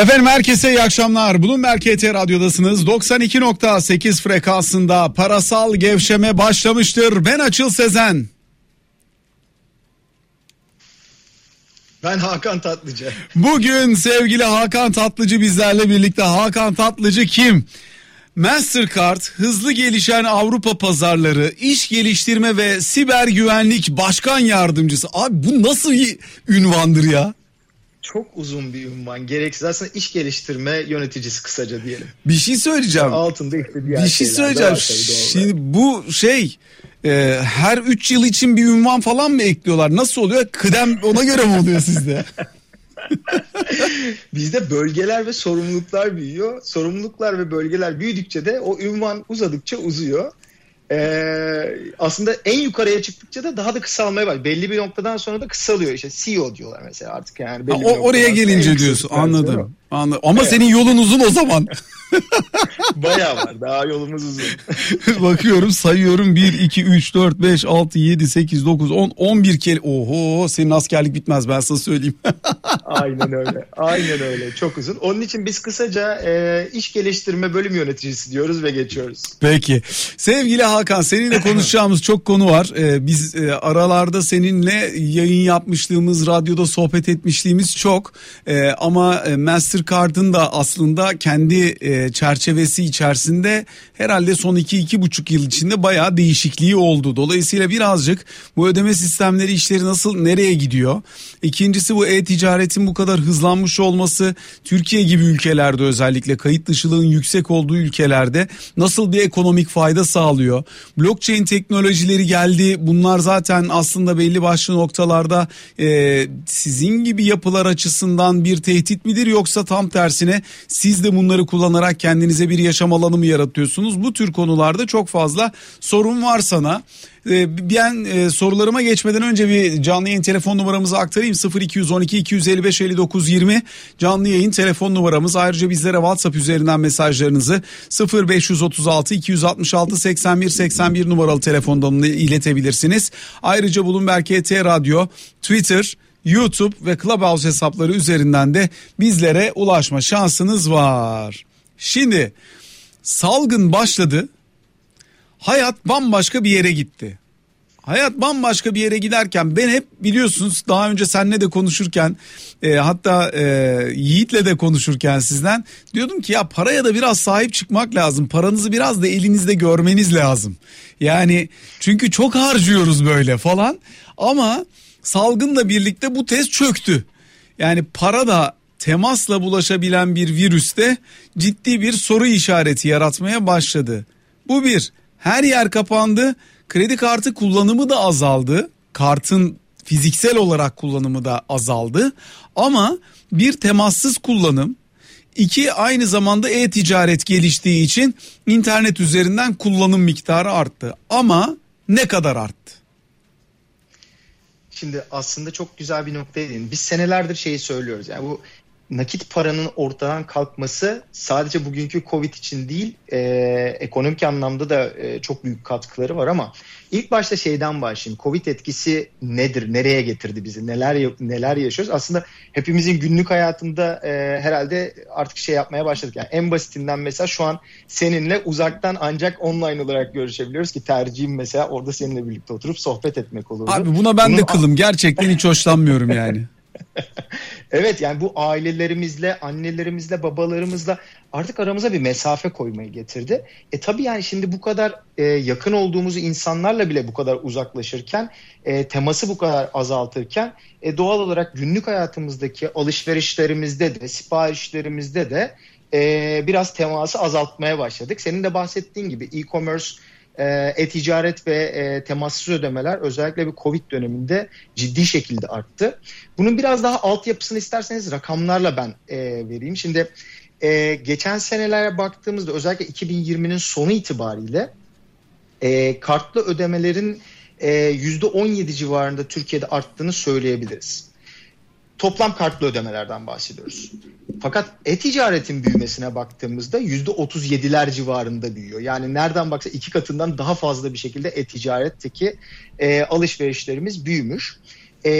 Efendim herkese iyi akşamlar. Bloomberg KT Radyo'dasınız. 92.8 frekansında parasal gevşeme başlamıştır. Ben Açıl Sezen. Ben Hakan Tatlıcı. Bugün sevgili Hakan Tatlıcı bizlerle birlikte. Hakan Tatlıcı kim? Mastercard, hızlı gelişen Avrupa pazarları, iş geliştirme ve siber güvenlik başkan yardımcısı. Abi bu nasıl bir ünvandır ya? Çok uzun bir ünvan. Gereksiz aslında iş geliştirme yöneticisi kısaca diyelim. Bir şey söyleyeceğim. Altında işte diğer Bir şey söyleyeceğim. Şimdi bu şey e, her 3 yıl için bir ünvan falan mı ekliyorlar? Nasıl oluyor? Kıdem ona göre mi oluyor sizde? Bizde bölgeler ve sorumluluklar büyüyor. Sorumluluklar ve bölgeler büyüdükçe de o ünvan uzadıkça uzuyor e, aslında en yukarıya çıktıkça da daha da kısalmaya var. Belli bir noktadan sonra da kısalıyor. İşte CEO diyorlar mesela artık yani. Belli ha, o, oraya gelince diyorsun anladım. Anladım. Ama evet. senin yolun uzun o zaman. Bayağı var. Daha yolumuz uzun. Bakıyorum sayıyorum 1, 2, 3, 4, 5, 6, 7, 8, 9, 10, 11 kere. Oho senin askerlik bitmez ben sana söyleyeyim. Aynen öyle. Aynen öyle. Çok uzun. Onun için biz kısaca e, iş geliştirme bölüm yöneticisi diyoruz ve geçiyoruz. Peki. Sevgili Hakan seninle konuşacağımız çok konu var. Ee, biz e, aralarda seninle yayın yapmışlığımız, radyoda sohbet etmişliğimiz çok. Ee, ama e, Mastercard'ın da aslında kendi e, çerçevesi içerisinde herhalde son 2-2,5 yıl içinde bayağı değişikliği oldu. Dolayısıyla birazcık bu ödeme sistemleri işleri nasıl nereye gidiyor? İkincisi bu e-ticaretin bu kadar hızlanmış olması Türkiye gibi ülkelerde özellikle kayıt dışılığın yüksek olduğu ülkelerde nasıl bir ekonomik fayda sağlıyor? Blockchain teknolojileri geldi. Bunlar zaten aslında belli başlı noktalarda e, sizin gibi yapılar açısından bir tehdit midir yoksa tam tersine siz de bunları kullanarak kendinize bir yaşam alanı mı yaratıyorsunuz? Bu tür konularda çok fazla sorun var sana. Ee, ben e, sorularıma geçmeden önce bir canlı yayın telefon numaramızı aktarayım 0212 255 59 20 canlı yayın telefon numaramız ayrıca bizlere WhatsApp üzerinden mesajlarınızı 0536 266 81 81 numaralı telefondan iletebilirsiniz. Ayrıca Bloomberg KT Radyo Twitter YouTube ve Clubhouse hesapları üzerinden de bizlere ulaşma şansınız var. Şimdi salgın başladı. Hayat bambaşka bir yere gitti. Hayat bambaşka bir yere giderken ben hep biliyorsunuz daha önce seninle de konuşurken e, hatta e, Yiğit'le de konuşurken sizden diyordum ki ya paraya da biraz sahip çıkmak lazım. Paranızı biraz da elinizde görmeniz lazım. Yani çünkü çok harcıyoruz böyle falan ama salgınla birlikte bu test çöktü. Yani para da temasla bulaşabilen bir virüste ciddi bir soru işareti yaratmaya başladı. Bu bir. Her yer kapandı. Kredi kartı kullanımı da azaldı. Kartın fiziksel olarak kullanımı da azaldı. Ama bir temassız kullanım, iki aynı zamanda e-ticaret geliştiği için internet üzerinden kullanım miktarı arttı. Ama ne kadar arttı? Şimdi aslında çok güzel bir noktaya değin. Biz senelerdir şeyi söylüyoruz. Yani bu nakit paranın ortadan kalkması sadece bugünkü Covid için değil e, ekonomik anlamda da e, çok büyük katkıları var ama ilk başta şeyden başlayayım. Covid etkisi nedir? Nereye getirdi bizi? Neler neler yaşıyoruz? Aslında hepimizin günlük hayatında e, herhalde artık şey yapmaya başladık. Yani en basitinden mesela şu an seninle uzaktan ancak online olarak görüşebiliyoruz ki tercihim mesela orada seninle birlikte oturup sohbet etmek olurdu. Abi buna ben Bunu... de kılım. Gerçekten hiç hoşlanmıyorum yani. evet yani bu ailelerimizle, annelerimizle, babalarımızla artık aramıza bir mesafe koymayı getirdi. E tabii yani şimdi bu kadar e, yakın olduğumuz insanlarla bile bu kadar uzaklaşırken, e, teması bu kadar azaltırken e, doğal olarak günlük hayatımızdaki alışverişlerimizde de, siparişlerimizde de e, biraz teması azaltmaya başladık. Senin de bahsettiğin gibi e-commerce e-ticaret ve e, temassız ödemeler özellikle bir Covid döneminde ciddi şekilde arttı. Bunun biraz daha altyapısını isterseniz rakamlarla ben e, vereyim. Şimdi e, geçen senelere baktığımızda özellikle 2020'nin sonu itibariyle e, kartlı ödemelerin e, %17 civarında Türkiye'de arttığını söyleyebiliriz toplam kartlı ödemelerden bahsediyoruz. Fakat e-ticaretin büyümesine baktığımızda yüzde 37'ler civarında büyüyor. Yani nereden baksa iki katından daha fazla bir şekilde e-ticaretteki e, alışverişlerimiz büyümüş. E,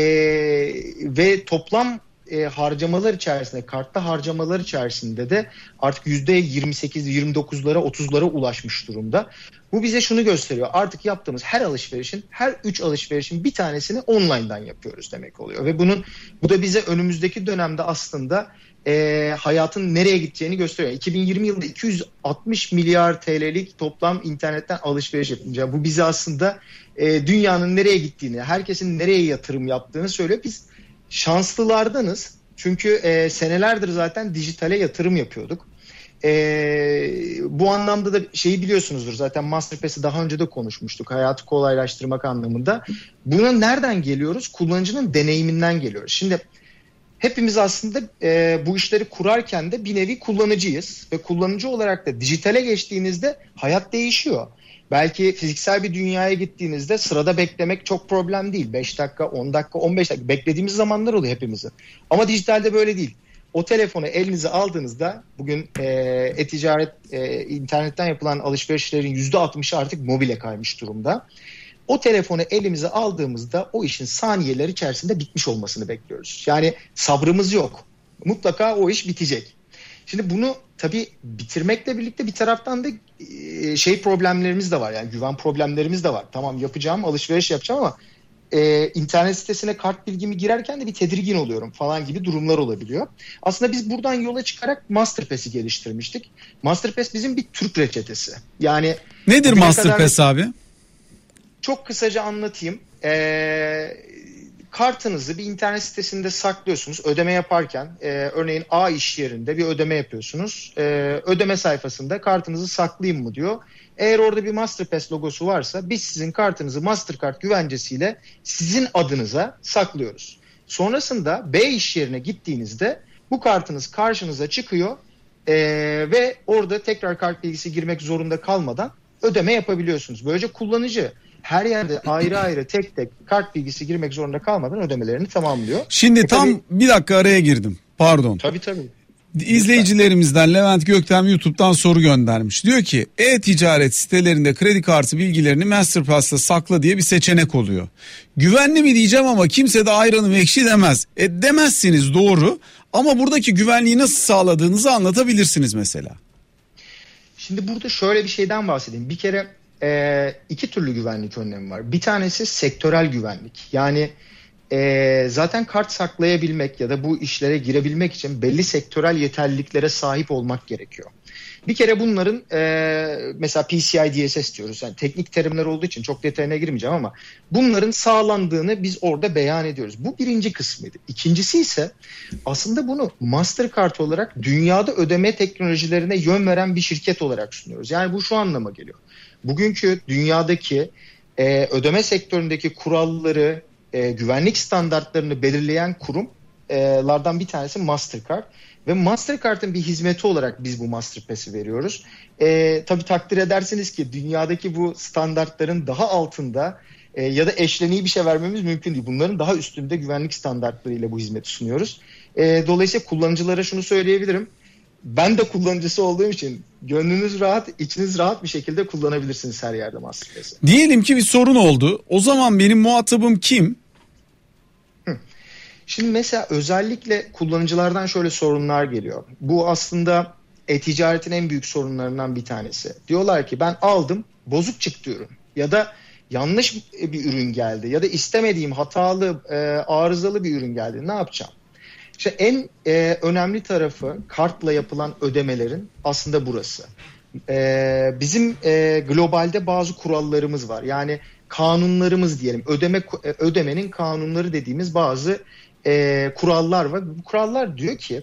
ve toplam e, harcamalar içerisinde, kartta harcamalar içerisinde de artık %28-29'lara 30'lara ulaşmış durumda. Bu bize şunu gösteriyor. Artık yaptığımız her alışverişin, her 3 alışverişin bir tanesini online'dan yapıyoruz demek oluyor. Ve bunun bu da bize önümüzdeki dönemde aslında e, hayatın nereye gideceğini gösteriyor. 2020 yılında 260 milyar TL'lik toplam internetten alışveriş yapınca bu bize aslında e, dünyanın nereye gittiğini, herkesin nereye yatırım yaptığını söylüyor. Biz şanslılardanız. Çünkü e, senelerdir zaten dijitale yatırım yapıyorduk. E, bu anlamda da şeyi biliyorsunuzdur zaten Masterpass'i daha önce de konuşmuştuk hayatı kolaylaştırmak anlamında. Buna nereden geliyoruz? Kullanıcının deneyiminden geliyoruz. Şimdi hepimiz aslında e, bu işleri kurarken de bir nevi kullanıcıyız ve kullanıcı olarak da dijitale geçtiğinizde hayat değişiyor. Belki fiziksel bir dünyaya gittiğinizde sırada beklemek çok problem değil. 5 dakika, 10 dakika, 15 dakika beklediğimiz zamanlar oluyor hepimizin. Ama dijitalde böyle değil. O telefonu elinize aldığınızda bugün e, e-ticaret, e, internetten yapılan alışverişlerin %60'ı artık mobile kaymış durumda. O telefonu elimize aldığımızda o işin saniyeler içerisinde bitmiş olmasını bekliyoruz. Yani sabrımız yok. Mutlaka o iş bitecek. Şimdi bunu tabii bitirmekle birlikte bir taraftan da e, şey problemlerimiz de var. Yani güven problemlerimiz de var. Tamam yapacağım, alışveriş yapacağım ama e, internet sitesine kart bilgimi girerken de bir tedirgin oluyorum falan gibi durumlar olabiliyor. Aslında biz buradan yola çıkarak Masterpass'i geliştirmiştik. Masterpass bizim bir Türk reçetesi. Yani Nedir Masterpass kadar... abi? Çok kısaca anlatayım. Ee, kartınızı bir internet sitesinde saklıyorsunuz ödeme yaparken. E, örneğin A iş yerinde bir ödeme yapıyorsunuz. E, ödeme sayfasında kartınızı saklayayım mı diyor. Eğer orada bir Masterpass logosu varsa biz sizin kartınızı Mastercard güvencesiyle sizin adınıza saklıyoruz. Sonrasında B iş yerine gittiğinizde bu kartınız karşınıza çıkıyor. E, ve orada tekrar kart bilgisi girmek zorunda kalmadan ödeme yapabiliyorsunuz. Böylece kullanıcı her yerde ayrı ayrı tek tek kart bilgisi girmek zorunda kalmadan ödemelerini tamamlıyor. Şimdi e tam tabii, bir dakika araya girdim. Pardon. Tabii tabii. İzleyicilerimizden Levent Göktem YouTube'dan soru göndermiş. Diyor ki e-ticaret sitelerinde kredi kartı bilgilerini Masterpass'ta sakla diye bir seçenek oluyor. Güvenli mi diyeceğim ama kimse de ayranı ekşi demez. E demezsiniz doğru ama buradaki güvenliği nasıl sağladığınızı anlatabilirsiniz mesela. Şimdi burada şöyle bir şeyden bahsedeyim. Bir kere e, iki türlü güvenlik önlemi var. Bir tanesi sektörel güvenlik. Yani e, zaten kart saklayabilmek ya da bu işlere girebilmek için belli sektörel yeterliliklere sahip olmak gerekiyor. Bir kere bunların e, mesela PCI DSS diyoruz. Yani teknik terimler olduğu için çok detayına girmeyeceğim ama bunların sağlandığını biz orada beyan ediyoruz. Bu birinci kısmıydı. İkincisi ise aslında bunu Mastercard olarak dünyada ödeme teknolojilerine yön veren bir şirket olarak sunuyoruz. Yani bu şu anlama geliyor bugünkü dünyadaki e, ödeme sektöründeki kuralları, e, güvenlik standartlarını belirleyen kurumlardan bir tanesi Mastercard. Ve Mastercard'ın bir hizmeti olarak biz bu Masterpass'i veriyoruz. E, tabii takdir edersiniz ki dünyadaki bu standartların daha altında e, ya da eşleniği bir şey vermemiz mümkün değil. Bunların daha üstünde güvenlik standartlarıyla bu hizmeti sunuyoruz. E, dolayısıyla kullanıcılara şunu söyleyebilirim ben de kullanıcısı olduğum için gönlünüz rahat, içiniz rahat bir şekilde kullanabilirsiniz her yerde Masterpass'i. Diyelim ki bir sorun oldu. O zaman benim muhatabım kim? Şimdi mesela özellikle kullanıcılardan şöyle sorunlar geliyor. Bu aslında e-ticaretin en büyük sorunlarından bir tanesi. Diyorlar ki ben aldım bozuk çıktı ürün ya da yanlış bir ürün geldi ya da istemediğim hatalı e, arızalı bir ürün geldi ne yapacağım? İşte en e, önemli tarafı kartla yapılan ödemelerin aslında burası. E, bizim e, globalde bazı kurallarımız var. Yani kanunlarımız diyelim. Ödeme e, ödemenin kanunları dediğimiz bazı e, kurallar var. Bu kurallar diyor ki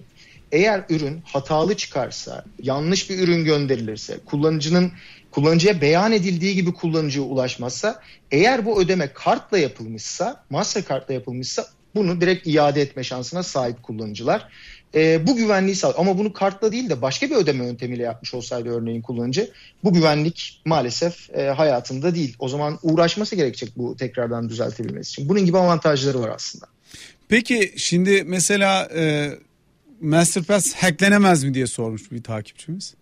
eğer ürün hatalı çıkarsa, yanlış bir ürün gönderilirse, kullanıcının kullanıcıya beyan edildiği gibi kullanıcıya ulaşmazsa, eğer bu ödeme kartla yapılmışsa, Mastercard'la yapılmışsa bunu direkt iade etme şansına sahip kullanıcılar. E, bu güvenliği sağlıyor. Ama bunu kartla değil de başka bir ödeme yöntemiyle yapmış olsaydı örneğin kullanıcı bu güvenlik maalesef e, hayatında değil. O zaman uğraşması gerekecek bu tekrardan düzeltebilmesi için. Bunun gibi avantajları var aslında. Peki şimdi mesela e, Masterpass hacklenemez mi diye sormuş bir takipçimiz.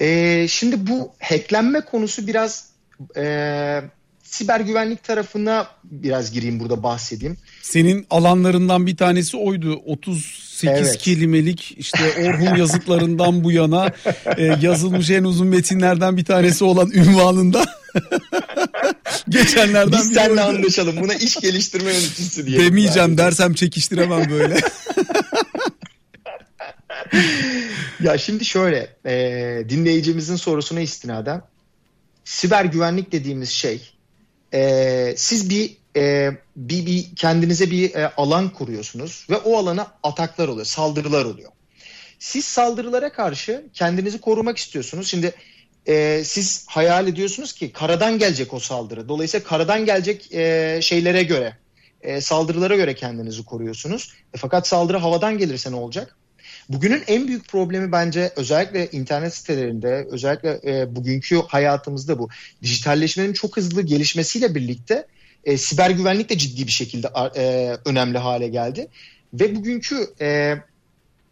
E, şimdi bu hacklenme konusu biraz e, siber güvenlik tarafına biraz gireyim burada bahsedeyim. Senin alanlarından bir tanesi oydu. 38 evet. kelimelik işte Orhun yazıtlarından bu yana e, yazılmış en uzun metinlerden bir tanesi olan ünvanında. Geçenlerden Biz seninle anlaşalım. Buna iş geliştirme yöneticisi diye. Demeyeceğim yani. dersem çekiştiremem böyle. ya şimdi şöyle e, dinleyicimizin sorusuna istinaden siber güvenlik dediğimiz şey e, siz bir, e, bir, bir kendinize bir e, alan kuruyorsunuz ve o alana ataklar oluyor, saldırılar oluyor. Siz saldırılara karşı kendinizi korumak istiyorsunuz. Şimdi e, siz hayal ediyorsunuz ki karadan gelecek o saldırı. Dolayısıyla karadan gelecek e, şeylere göre, e, saldırılara göre kendinizi koruyorsunuz. E, fakat saldırı havadan gelirse ne olacak? Bugünün en büyük problemi bence özellikle internet sitelerinde, özellikle e, bugünkü hayatımızda bu. Dijitalleşmenin çok hızlı gelişmesiyle birlikte e, siber güvenlik de ciddi bir şekilde e, önemli hale geldi. Ve bugünkü e,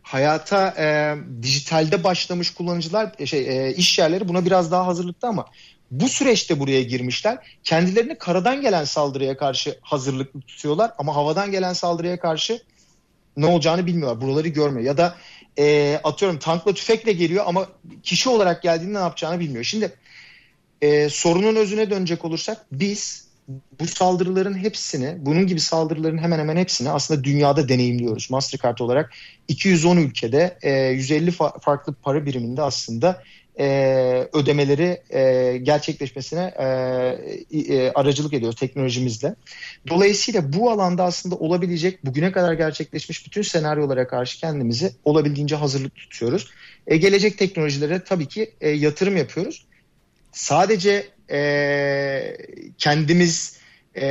hayata e, dijitalde başlamış kullanıcılar, e, şey e, iş yerleri buna biraz daha hazırlıklı ama bu süreçte buraya girmişler. Kendilerini karadan gelen saldırıya karşı hazırlıklı tutuyorlar ama havadan gelen saldırıya karşı ne olacağını bilmiyorlar. Buraları görmüyor. Ya da e, atıyorum tankla tüfekle geliyor ama kişi olarak geldiğinde ne yapacağını bilmiyor. Şimdi e, sorunun özüne dönecek olursak biz bu saldırıların hepsini, bunun gibi saldırıların hemen hemen hepsini aslında dünyada deneyimliyoruz. Mastercard olarak 210 ülkede e, 150 fa- farklı para biriminde aslında e, ödemeleri e, gerçekleşmesine e, e, aracılık ediyoruz teknolojimizle. Dolayısıyla bu alanda aslında olabilecek bugüne kadar gerçekleşmiş bütün senaryolara karşı kendimizi olabildiğince hazırlık tutuyoruz. E, gelecek teknolojilere tabii ki e, yatırım yapıyoruz. Sadece e, kendimiz e,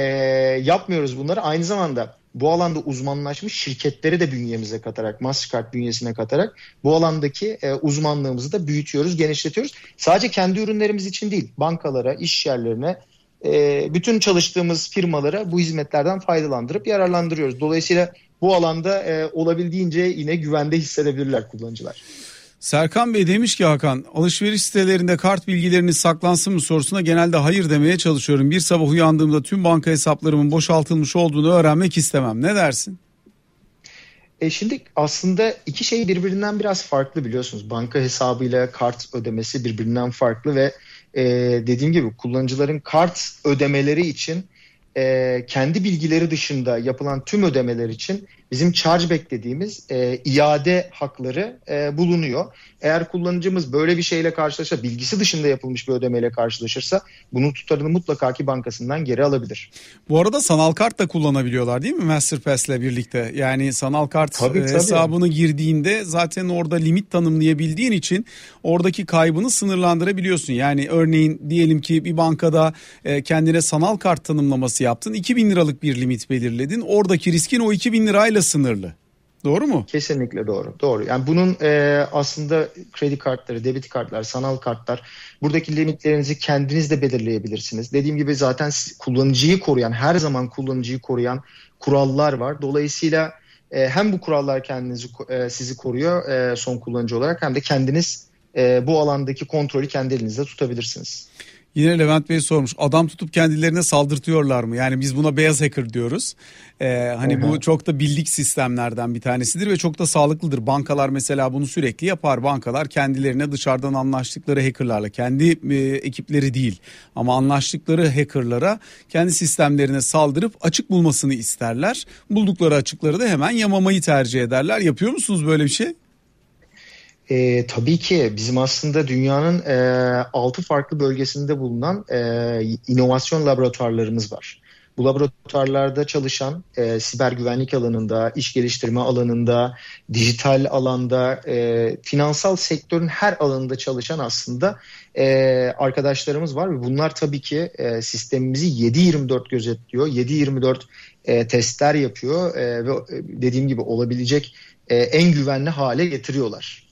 yapmıyoruz bunları aynı zamanda bu alanda uzmanlaşmış şirketleri de bünyemize katarak, Mastercard bünyesine katarak bu alandaki e, uzmanlığımızı da büyütüyoruz, genişletiyoruz. Sadece kendi ürünlerimiz için değil, bankalara, iş yerlerine, e, bütün çalıştığımız firmalara bu hizmetlerden faydalandırıp yararlandırıyoruz. Dolayısıyla bu alanda e, olabildiğince yine güvende hissedebilirler kullanıcılar. Serkan Bey demiş ki Hakan alışveriş sitelerinde kart bilgileriniz saklansın mı sorusuna genelde hayır demeye çalışıyorum. Bir sabah uyandığımda tüm banka hesaplarımın boşaltılmış olduğunu öğrenmek istemem. Ne dersin? E şimdi aslında iki şey birbirinden biraz farklı biliyorsunuz. Banka hesabıyla kart ödemesi birbirinden farklı ve e, dediğim gibi kullanıcıların kart ödemeleri için e, kendi bilgileri dışında yapılan tüm ödemeler için bizim chargeback dediğimiz e, iade hakları e, bulunuyor. Eğer kullanıcımız böyle bir şeyle karşılaşırsa, bilgisi dışında yapılmış bir ödemeyle karşılaşırsa bunun tutarını mutlaka ki bankasından geri alabilir. Bu arada sanal kart da kullanabiliyorlar değil mi Masterpass ile birlikte? Yani sanal kart tabii, tabii. hesabını girdiğinde zaten orada limit tanımlayabildiğin için oradaki kaybını sınırlandırabiliyorsun. Yani örneğin diyelim ki bir bankada e, kendine sanal kart tanımlaması yaptın. 2000 liralık bir limit belirledin. Oradaki riskin o 2000 lirayla sınırlı. Doğru mu? Kesinlikle doğru. Doğru. Yani bunun e, aslında kredi kartları, debit kartlar, sanal kartlar buradaki limitlerinizi kendiniz de belirleyebilirsiniz. Dediğim gibi zaten kullanıcıyı koruyan, her zaman kullanıcıyı koruyan kurallar var. Dolayısıyla e, hem bu kurallar kendinizi e, sizi koruyor e, son kullanıcı olarak hem de kendiniz e, bu alandaki kontrolü kendi elinizde tutabilirsiniz. Yine Levent Bey sormuş. Adam tutup kendilerine saldırtıyorlar mı? Yani biz buna beyaz hacker diyoruz. Ee, hani Hı-hı. bu çok da bildik sistemlerden bir tanesidir ve çok da sağlıklıdır. Bankalar mesela bunu sürekli yapar. Bankalar kendilerine dışarıdan anlaştıkları hackerlarla, kendi e, ekipleri değil ama anlaştıkları hackerlara kendi sistemlerine saldırıp açık bulmasını isterler. Buldukları açıkları da hemen yamamayı tercih ederler. Yapıyor musunuz böyle bir şey? E, tabii ki bizim aslında dünyanın e, 6 farklı bölgesinde bulunan e, inovasyon laboratuvarlarımız var. Bu laboratuvarlarda çalışan e, siber güvenlik alanında, iş geliştirme alanında, dijital alanda, e, finansal sektörün her alanında çalışan aslında e, arkadaşlarımız var. Ve bunlar tabii ki e, sistemimizi 7-24 gözetliyor, 7-24 e, testler yapıyor e, ve e, dediğim gibi olabilecek e, en güvenli hale getiriyorlar.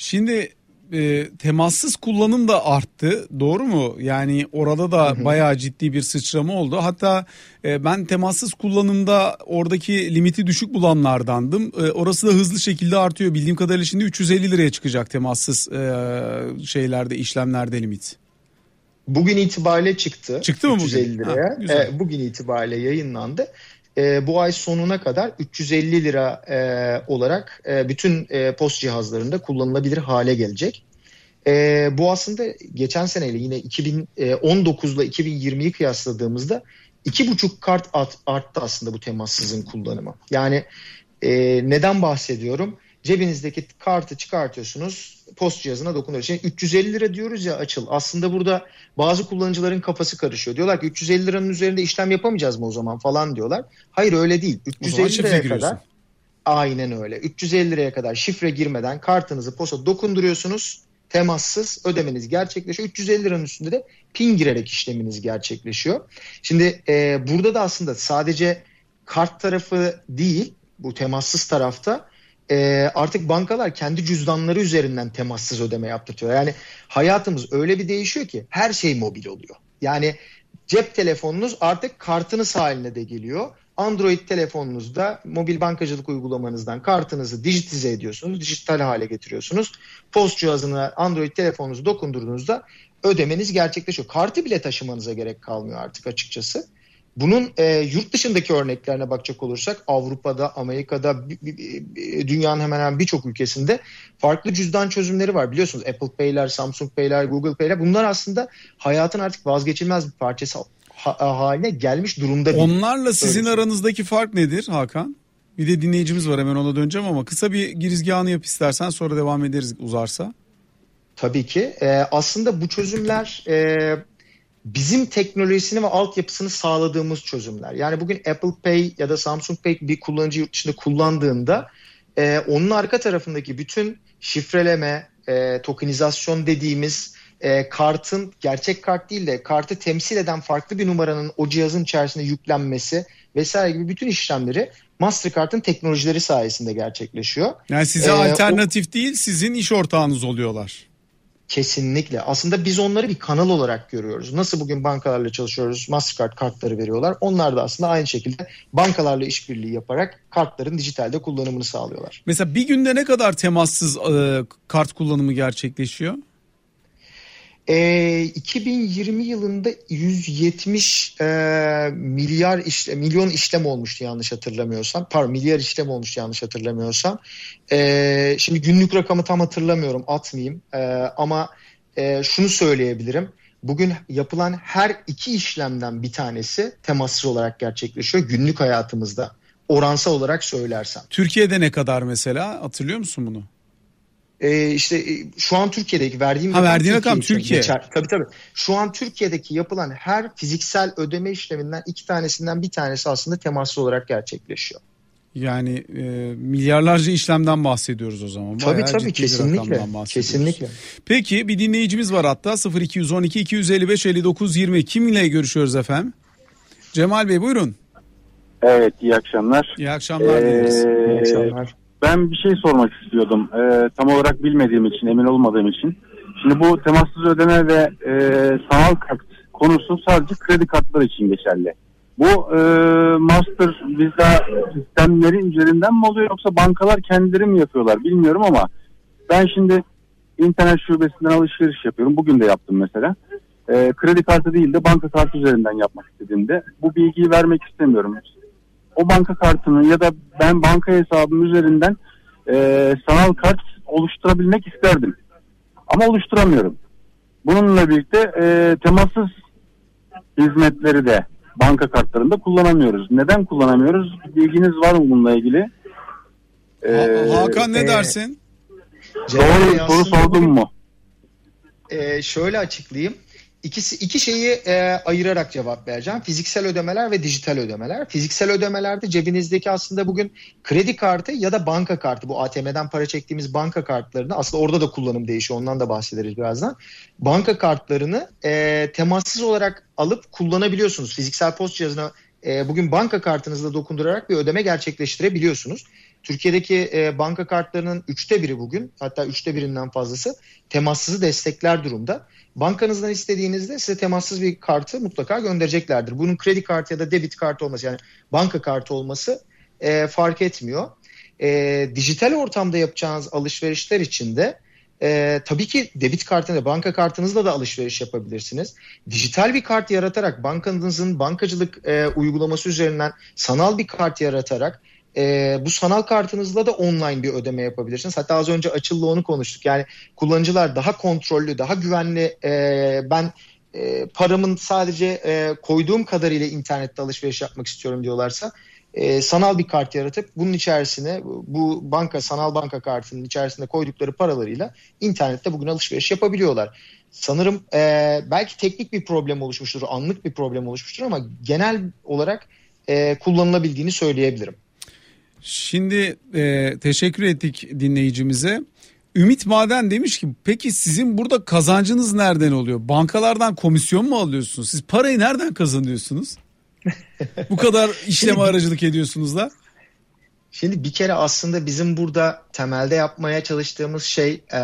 Şimdi e, temassız kullanım da arttı doğru mu? Yani orada da hı hı. bayağı ciddi bir sıçrama oldu. Hatta e, ben temassız kullanımda oradaki limiti düşük bulanlardandım. E, orası da hızlı şekilde artıyor. Bildiğim kadarıyla şimdi 350 liraya çıkacak temassız e, şeylerde işlemlerde limit. Bugün itibariyle çıktı. Çıktı mı 350 bugün? liraya. Ha, güzel. E, bugün itibariyle yayınlandı. E, bu ay sonuna kadar 350 lira e, olarak e, bütün e, post cihazlarında kullanılabilir hale gelecek. E, bu aslında geçen seneyle yine 2019 ile 2020'yi kıyasladığımızda iki buçuk kart art, arttı aslında bu temassızın kullanımı. Yani e, neden bahsediyorum? Cebinizdeki kartı çıkartıyorsunuz, post cihazına dokunuyorsunuz. Şimdi 350 lira diyoruz ya açıl. Aslında burada bazı kullanıcıların kafası karışıyor. Diyorlar ki 350 liranın üzerinde işlem yapamayacağız mı o zaman falan diyorlar. Hayır öyle değil. O zaman 350 şifre liraya giriyorsun. kadar aynen öyle. 350 liraya kadar şifre girmeden kartınızı posta dokunduruyorsunuz. Temassız ödemeniz gerçekleşiyor. 350 liranın üstünde de pin girerek işleminiz gerçekleşiyor. Şimdi e, burada da aslında sadece kart tarafı değil bu temassız tarafta e, artık bankalar kendi cüzdanları üzerinden temassız ödeme yaptırtıyor. Yani hayatımız öyle bir değişiyor ki her şey mobil oluyor. Yani cep telefonunuz artık kartınız haline de geliyor. Android telefonunuzda mobil bankacılık uygulamanızdan kartınızı dijitize ediyorsunuz, dijital hale getiriyorsunuz. Post cihazına Android telefonunuzu dokundurduğunuzda ödemeniz gerçekleşiyor. Kartı bile taşımanıza gerek kalmıyor artık açıkçası. Bunun e, yurt dışındaki örneklerine bakacak olursak Avrupa'da, Amerika'da, dünyanın hemen hemen birçok ülkesinde farklı cüzdan çözümleri var. Biliyorsunuz Apple Pay'ler, Samsung Pay'ler, Google Pay'ler bunlar aslında hayatın artık vazgeçilmez bir parçası ha- haline gelmiş durumda. Onlarla sizin Öyle. aranızdaki fark nedir Hakan? Bir de dinleyicimiz var hemen ona döneceğim ama kısa bir girizgahını yap istersen sonra devam ederiz uzarsa. Tabii ki. Ee, aslında bu çözümler e, bizim teknolojisini ve altyapısını sağladığımız çözümler. Yani bugün Apple Pay ya da Samsung Pay bir kullanıcı yurt dışında kullandığında e, onun arka tarafındaki bütün şifreleme, e, tokenizasyon dediğimiz e, kartın gerçek kart değil de kartı temsil eden farklı bir numaranın o cihazın içerisinde yüklenmesi vesaire gibi bütün işlemleri Mastercard'ın teknolojileri sayesinde gerçekleşiyor. Yani size Ee, alternatif değil sizin iş ortağınız oluyorlar. Kesinlikle. Aslında biz onları bir kanal olarak görüyoruz. Nasıl bugün bankalarla çalışıyoruz, Mastercard kartları veriyorlar. Onlar da aslında aynı şekilde bankalarla işbirliği yaparak kartların dijitalde kullanımını sağlıyorlar. Mesela bir günde ne kadar temassız e, kart kullanımı gerçekleşiyor? Ee, 2020 yılında 170 e, milyar işle, milyon işlem olmuştu yanlış hatırlamıyorsam. Pardon milyar işlem olmuştu yanlış hatırlamıyorsam. Ee, şimdi günlük rakamı tam hatırlamıyorum atmayayım. Ee, ama e, şunu söyleyebilirim. Bugün yapılan her iki işlemden bir tanesi temassız olarak gerçekleşiyor günlük hayatımızda. Oransal olarak söylersem. Türkiye'de ne kadar mesela hatırlıyor musun bunu? Ee, işte e, şu an Türkiye'deki verdiğim Ha, verdiğin rakam için Türkiye. geçer. Tabii tabii. Şu an Türkiye'deki yapılan her fiziksel ödeme işleminden iki tanesinden bir tanesi aslında temassız olarak gerçekleşiyor. Yani e, milyarlarca işlemden bahsediyoruz o zaman. Tabii Bayağı tabii kesinlikle. Kesinlikle. Peki bir dinleyicimiz var hatta 0212 255 59 20 kiminle görüşüyoruz efendim? Cemal Bey buyurun. Evet iyi akşamlar. İyi akşamlar Ee, dileriz. İyi akşamlar. Ben bir şey sormak istiyordum. Ee, tam olarak bilmediğim için, emin olmadığım için. Şimdi bu temassız ödeme ve e, sanal kart konusu sadece kredi kartları için geçerli. Bu e, master viza sistemleri üzerinden mi oluyor yoksa bankalar kendileri mi yapıyorlar bilmiyorum ama ben şimdi internet şubesinden alışveriş yapıyorum. Bugün de yaptım mesela. E, kredi kartı değil de banka kartı üzerinden yapmak istediğimde bu bilgiyi vermek istemiyorum. O banka kartını ya da ben banka hesabım üzerinden e, sanal kart oluşturabilmek isterdim. Ama oluşturamıyorum. Bununla birlikte e, temassız hizmetleri de banka kartlarında kullanamıyoruz. Neden kullanamıyoruz? Bilginiz var mı bununla ilgili? E, Ha- Hakan ne e, dersin? Doğru soru bugün- mu? Ee, şöyle açıklayayım. İkisi iki şeyi e, ayırarak cevap vereceğim. Fiziksel ödemeler ve dijital ödemeler. Fiziksel ödemelerde cebinizdeki aslında bugün kredi kartı ya da banka kartı bu ATM'den para çektiğimiz banka kartlarını aslında orada da kullanım değişiyor. Ondan da bahsederiz birazdan. Banka kartlarını e, temassız olarak alıp kullanabiliyorsunuz. Fiziksel post cihazına e, bugün banka kartınızla dokundurarak bir ödeme gerçekleştirebiliyorsunuz. Türkiye'deki e, banka kartlarının üçte biri bugün hatta üçte birinden fazlası temassızı destekler durumda. Bankanızdan istediğinizde size temassız bir kartı mutlaka göndereceklerdir. Bunun kredi kartı ya da debit kartı olması yani banka kartı olması e, fark etmiyor. E, dijital ortamda yapacağınız alışverişler için de e, tabii ki debit kartıyla, banka kartınızla da alışveriş yapabilirsiniz. Dijital bir kart yaratarak bankanızın bankacılık e, uygulaması üzerinden sanal bir kart yaratarak e, bu sanal kartınızla da online bir ödeme yapabilirsiniz. Hatta az önce açıldı onu konuştuk. Yani kullanıcılar daha kontrollü, daha güvenli e, ben e, paramın sadece e, koyduğum kadarıyla internette alışveriş yapmak istiyorum diyorlarsa e, sanal bir kart yaratıp bunun içerisine bu banka sanal banka kartının içerisinde koydukları paralarıyla internette bugün alışveriş yapabiliyorlar. Sanırım e, belki teknik bir problem oluşmuştur, anlık bir problem oluşmuştur ama genel olarak e, kullanılabildiğini söyleyebilirim. Şimdi e, teşekkür ettik dinleyicimize. Ümit Maden demiş ki peki sizin burada kazancınız nereden oluyor? Bankalardan komisyon mu alıyorsunuz? Siz parayı nereden kazanıyorsunuz? Bu kadar işleme aracılık ediyorsunuz da. Şimdi bir kere aslında bizim burada temelde yapmaya çalıştığımız şey e,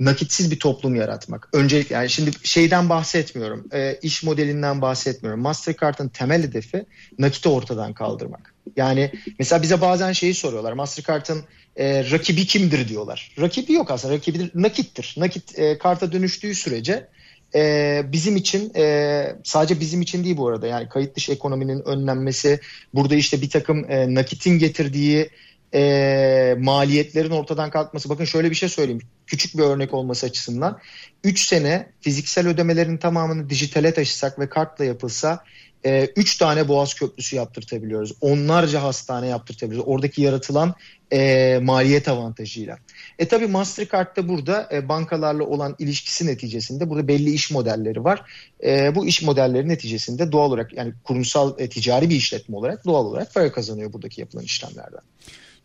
nakitsiz bir toplum yaratmak. Öncelikle yani şimdi şeyden bahsetmiyorum. E, iş modelinden bahsetmiyorum. Mastercard'ın temel hedefi nakiti ortadan kaldırmak. Yani mesela bize bazen şeyi soruyorlar. Mastercard'ın e, rakibi kimdir diyorlar. Rakibi yok aslında. Rakibi nakittir. Nakit e, karta dönüştüğü sürece e, bizim için e, sadece bizim için değil bu arada yani kayıt dışı ekonominin önlenmesi burada işte bir takım e, nakitin getirdiği e, maliyetlerin ortadan kalkması. Bakın şöyle bir şey söyleyeyim. Küçük bir örnek olması açısından. 3 sene fiziksel ödemelerin tamamını dijitale taşısak ve kartla yapılsa 3 e, tane boğaz köprüsü yaptırtabiliyoruz. Onlarca hastane yaptırtabiliyoruz. Oradaki yaratılan e, maliyet avantajıyla. E tabi Mastercard'da burada e, bankalarla olan ilişkisi neticesinde burada belli iş modelleri var. E, bu iş modelleri neticesinde doğal olarak yani kurumsal e, ticari bir işletme olarak doğal olarak para kazanıyor buradaki yapılan işlemlerden.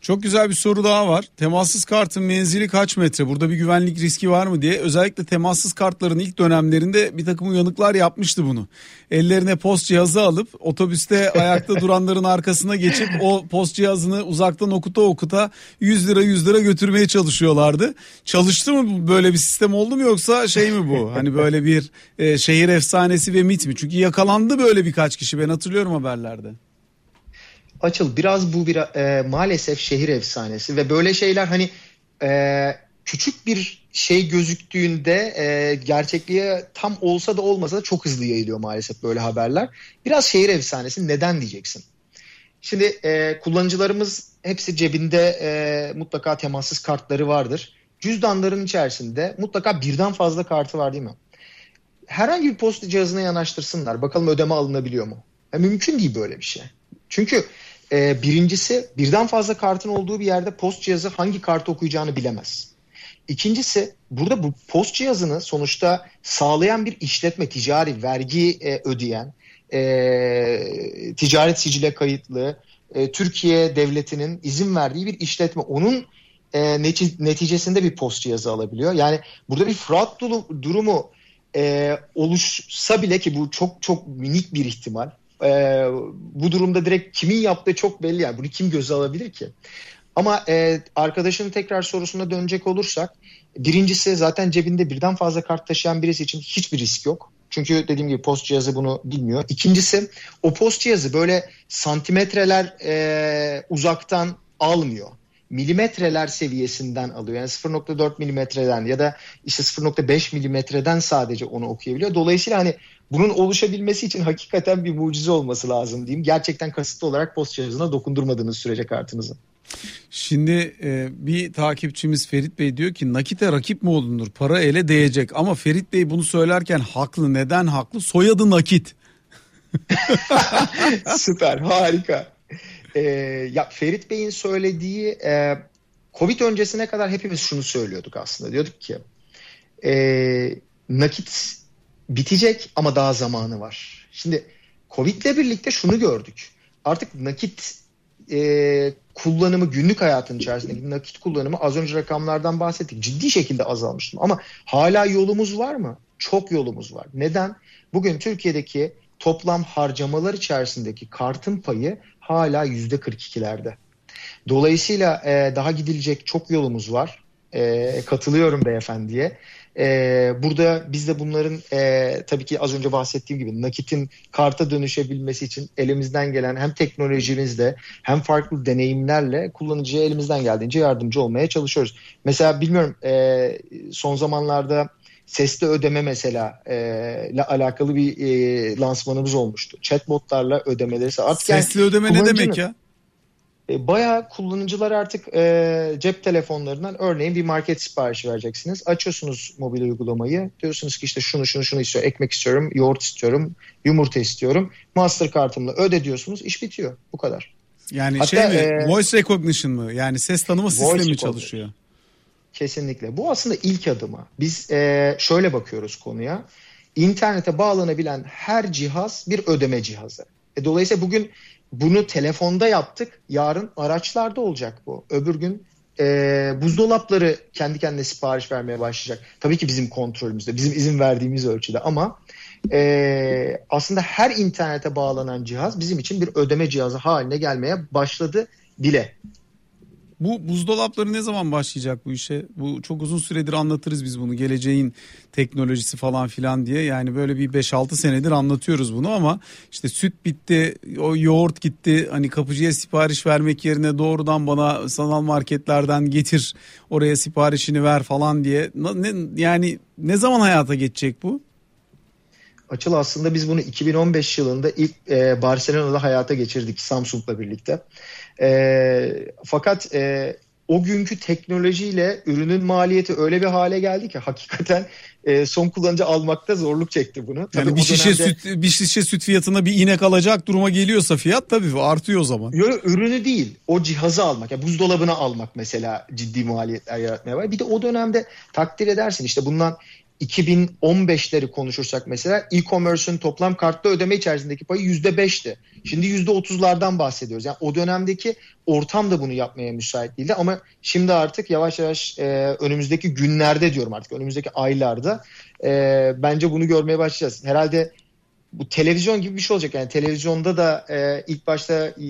Çok güzel bir soru daha var. Temassız kartın menzili kaç metre? Burada bir güvenlik riski var mı diye. Özellikle temassız kartların ilk dönemlerinde bir takım uyanıklar yapmıştı bunu. Ellerine post cihazı alıp otobüste ayakta duranların arkasına geçip o post cihazını uzaktan okuta okuta 100 lira 100 lira götürmeye çalışıyorlardı. Çalıştı mı böyle bir sistem oldu mu yoksa şey mi bu? Hani böyle bir e, şehir efsanesi ve mit mi? Çünkü yakalandı böyle birkaç kişi ben hatırlıyorum haberlerde. Açıl biraz bu bir e, maalesef şehir efsanesi ve böyle şeyler hani e, küçük bir şey gözüktüğünde e, gerçekliğe tam olsa da olmasa da çok hızlı yayılıyor maalesef böyle haberler. Biraz şehir efsanesi neden diyeceksin. Şimdi e, kullanıcılarımız hepsi cebinde e, mutlaka temassız kartları vardır. Cüzdanların içerisinde mutlaka birden fazla kartı var değil mi? Herhangi bir posta cihazına yanaştırsınlar. Bakalım ödeme alınabiliyor mu? Ya, mümkün değil böyle bir şey. Çünkü e, birincisi birden fazla kartın olduğu bir yerde post cihazı hangi kartı okuyacağını bilemez. İkincisi burada bu post cihazını sonuçta sağlayan bir işletme, ticari, vergi e, ödeyen, e, ticaret sicile kayıtlı, e, Türkiye devletinin izin verdiği bir işletme. Onun e, neticesinde bir post cihazı alabiliyor. Yani burada bir fraud durumu e, oluşsa bile ki bu çok çok minik bir ihtimal e, bu durumda direkt kimin yaptığı çok belli yani bunu kim göze alabilir ki? Ama e, arkadaşının tekrar sorusuna dönecek olursak birincisi zaten cebinde birden fazla kart taşıyan birisi için hiçbir risk yok. Çünkü dediğim gibi post cihazı bunu bilmiyor. İkincisi o post cihazı böyle santimetreler e, uzaktan almıyor milimetreler seviyesinden alıyor. Yani 0.4 milimetreden ya da işte 0.5 milimetreden sadece onu okuyabiliyor. Dolayısıyla hani bunun oluşabilmesi için hakikaten bir mucize olması lazım diyeyim. Gerçekten kasıtlı olarak post cihazına dokundurmadığınız sürece kartınızı. Şimdi e, bir takipçimiz Ferit Bey diyor ki nakite rakip mi olunur? Para ele değecek. Ama Ferit Bey bunu söylerken haklı. Neden haklı? Soyadı nakit. Süper harika. Ee, ya Ferit Bey'in söylediği e, Covid öncesine kadar hepimiz şunu söylüyorduk aslında. Diyorduk ki e, nakit bitecek ama daha zamanı var. Şimdi Covid ile birlikte şunu gördük. Artık nakit e, kullanımı günlük hayatın içerisindeki nakit kullanımı az önce rakamlardan bahsettik. Ciddi şekilde azalmıştım ama hala yolumuz var mı? Çok yolumuz var. Neden? Bugün Türkiye'deki toplam harcamalar içerisindeki kartın payı hala yüzde 42'lerde. Dolayısıyla e, daha gidilecek çok yolumuz var. E, katılıyorum beyefendiye. Ee, burada biz de bunların e, tabii ki az önce bahsettiğim gibi nakitin karta dönüşebilmesi için elimizden gelen hem teknolojimizle hem farklı deneyimlerle kullanıcıya elimizden geldiğince yardımcı olmaya çalışıyoruz. Mesela bilmiyorum e, son zamanlarda sesli ödeme mesela e, ile alakalı bir e, lansmanımız olmuştu. Chatbotlarla ödemeleri artık sesli yani, ödeme ne demek ya? E, bayağı kullanıcılar artık e, cep telefonlarından örneğin bir market siparişi vereceksiniz. Açıyorsunuz mobil uygulamayı. Diyorsunuz ki işte şunu şunu şunu istiyorum. Ekmek istiyorum, yoğurt istiyorum, yumurta istiyorum. Master kartımla öde diyorsunuz. İş bitiyor. Bu kadar. Yani Hatta, şey mi? E, voice recognition mı? Yani ses tanıma sistemi mi çalışıyor? Kesinlikle. Bu aslında ilk adımı. Biz e, şöyle bakıyoruz konuya. İnternete bağlanabilen her cihaz bir ödeme cihazı. E, dolayısıyla bugün bunu telefonda yaptık. Yarın araçlarda olacak bu. Öbür gün e, buzdolapları kendi kendine sipariş vermeye başlayacak. Tabii ki bizim kontrolümüzde, bizim izin verdiğimiz ölçüde ama e, aslında her internete bağlanan cihaz bizim için bir ödeme cihazı haline gelmeye başladı bile. Bu buzdolapları ne zaman başlayacak bu işe? Bu çok uzun süredir anlatırız biz bunu. Geleceğin teknolojisi falan filan diye. Yani böyle bir 5-6 senedir anlatıyoruz bunu ama işte süt bitti, o yoğurt gitti. Hani kapıcıya sipariş vermek yerine doğrudan bana sanal marketlerden getir, oraya siparişini ver falan diye. Ne, yani ne zaman hayata geçecek bu? Açıl aslında biz bunu 2015 yılında ilk e, Barcelona'da hayata geçirdik Samsung'la birlikte. E, fakat e, o günkü teknolojiyle ürünün maliyeti öyle bir hale geldi ki hakikaten e, son kullanıcı almakta zorluk çekti bunu. Tabii yani bir şişe dönemde... süt bir şişe süt fiyatına bir inek alacak duruma geliyorsa fiyat tabii artıyor o zaman. Yok ürünü değil, o cihazı almak, yani buzdolabını almak mesela ciddi maliyetler yaratmaya var. Bir de o dönemde takdir edersin işte bundan 2015'leri konuşursak mesela e-commerce'ün toplam kartlı ödeme içerisindeki payı %5'ti. Şimdi %30'lardan bahsediyoruz. Yani o dönemdeki ortam da bunu yapmaya müsait değildi ama şimdi artık yavaş yavaş e, önümüzdeki günlerde diyorum artık önümüzdeki aylarda e, bence bunu görmeye başlayacağız. Herhalde bu televizyon gibi bir şey olacak. Yani televizyonda da e, ilk başta e,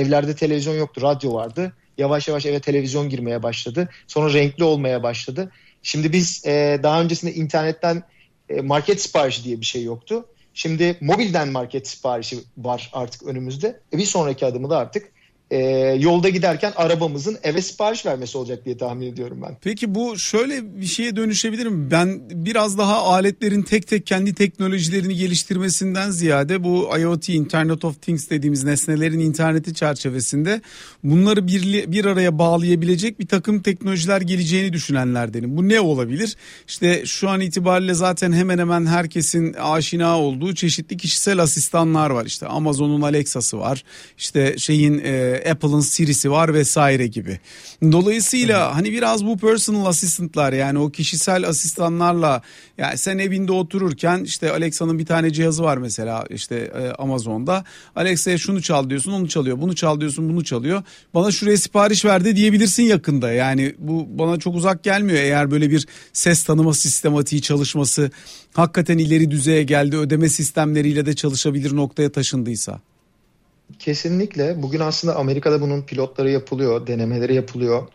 evlerde televizyon yoktu, radyo vardı. Yavaş yavaş eve televizyon girmeye başladı. Sonra renkli olmaya başladı. Şimdi biz e, daha öncesinde internetten e, market siparişi diye bir şey yoktu. Şimdi mobilden market siparişi var artık önümüzde. E, bir sonraki adımı da artık e, yolda giderken arabamızın eve sipariş vermesi olacak diye tahmin ediyorum ben. Peki bu şöyle bir şeye dönüşebilir mi? Ben biraz daha aletlerin tek tek kendi teknolojilerini geliştirmesinden ziyade bu IoT, Internet of Things dediğimiz nesnelerin interneti çerçevesinde bunları bir, bir araya bağlayabilecek bir takım teknolojiler geleceğini düşünenlerdenim. Bu ne olabilir? İşte şu an itibariyle zaten hemen hemen herkesin aşina olduğu çeşitli kişisel asistanlar var. İşte Amazon'un Alexa'sı var. İşte şeyin e, Apple'ın Siri'si var vesaire gibi. Dolayısıyla Hı. hani biraz bu personal assistant'lar yani o kişisel asistanlarla yani sen evinde otururken işte Alexa'nın bir tane cihazı var mesela işte e, Amazon'da. Alexa'ya şunu çal diyorsun onu çalıyor. Bunu çal diyorsun bunu çalıyor. Bana şuraya sipariş verdi diyebilirsin yakında. Yani bu bana çok uzak gelmiyor eğer böyle bir ses tanıma sistematiği çalışması hakikaten ileri düzeye geldi ödeme sistemleriyle de çalışabilir noktaya taşındıysa. Kesinlikle. Bugün aslında Amerika'da bunun pilotları yapılıyor, denemeleri yapılıyor.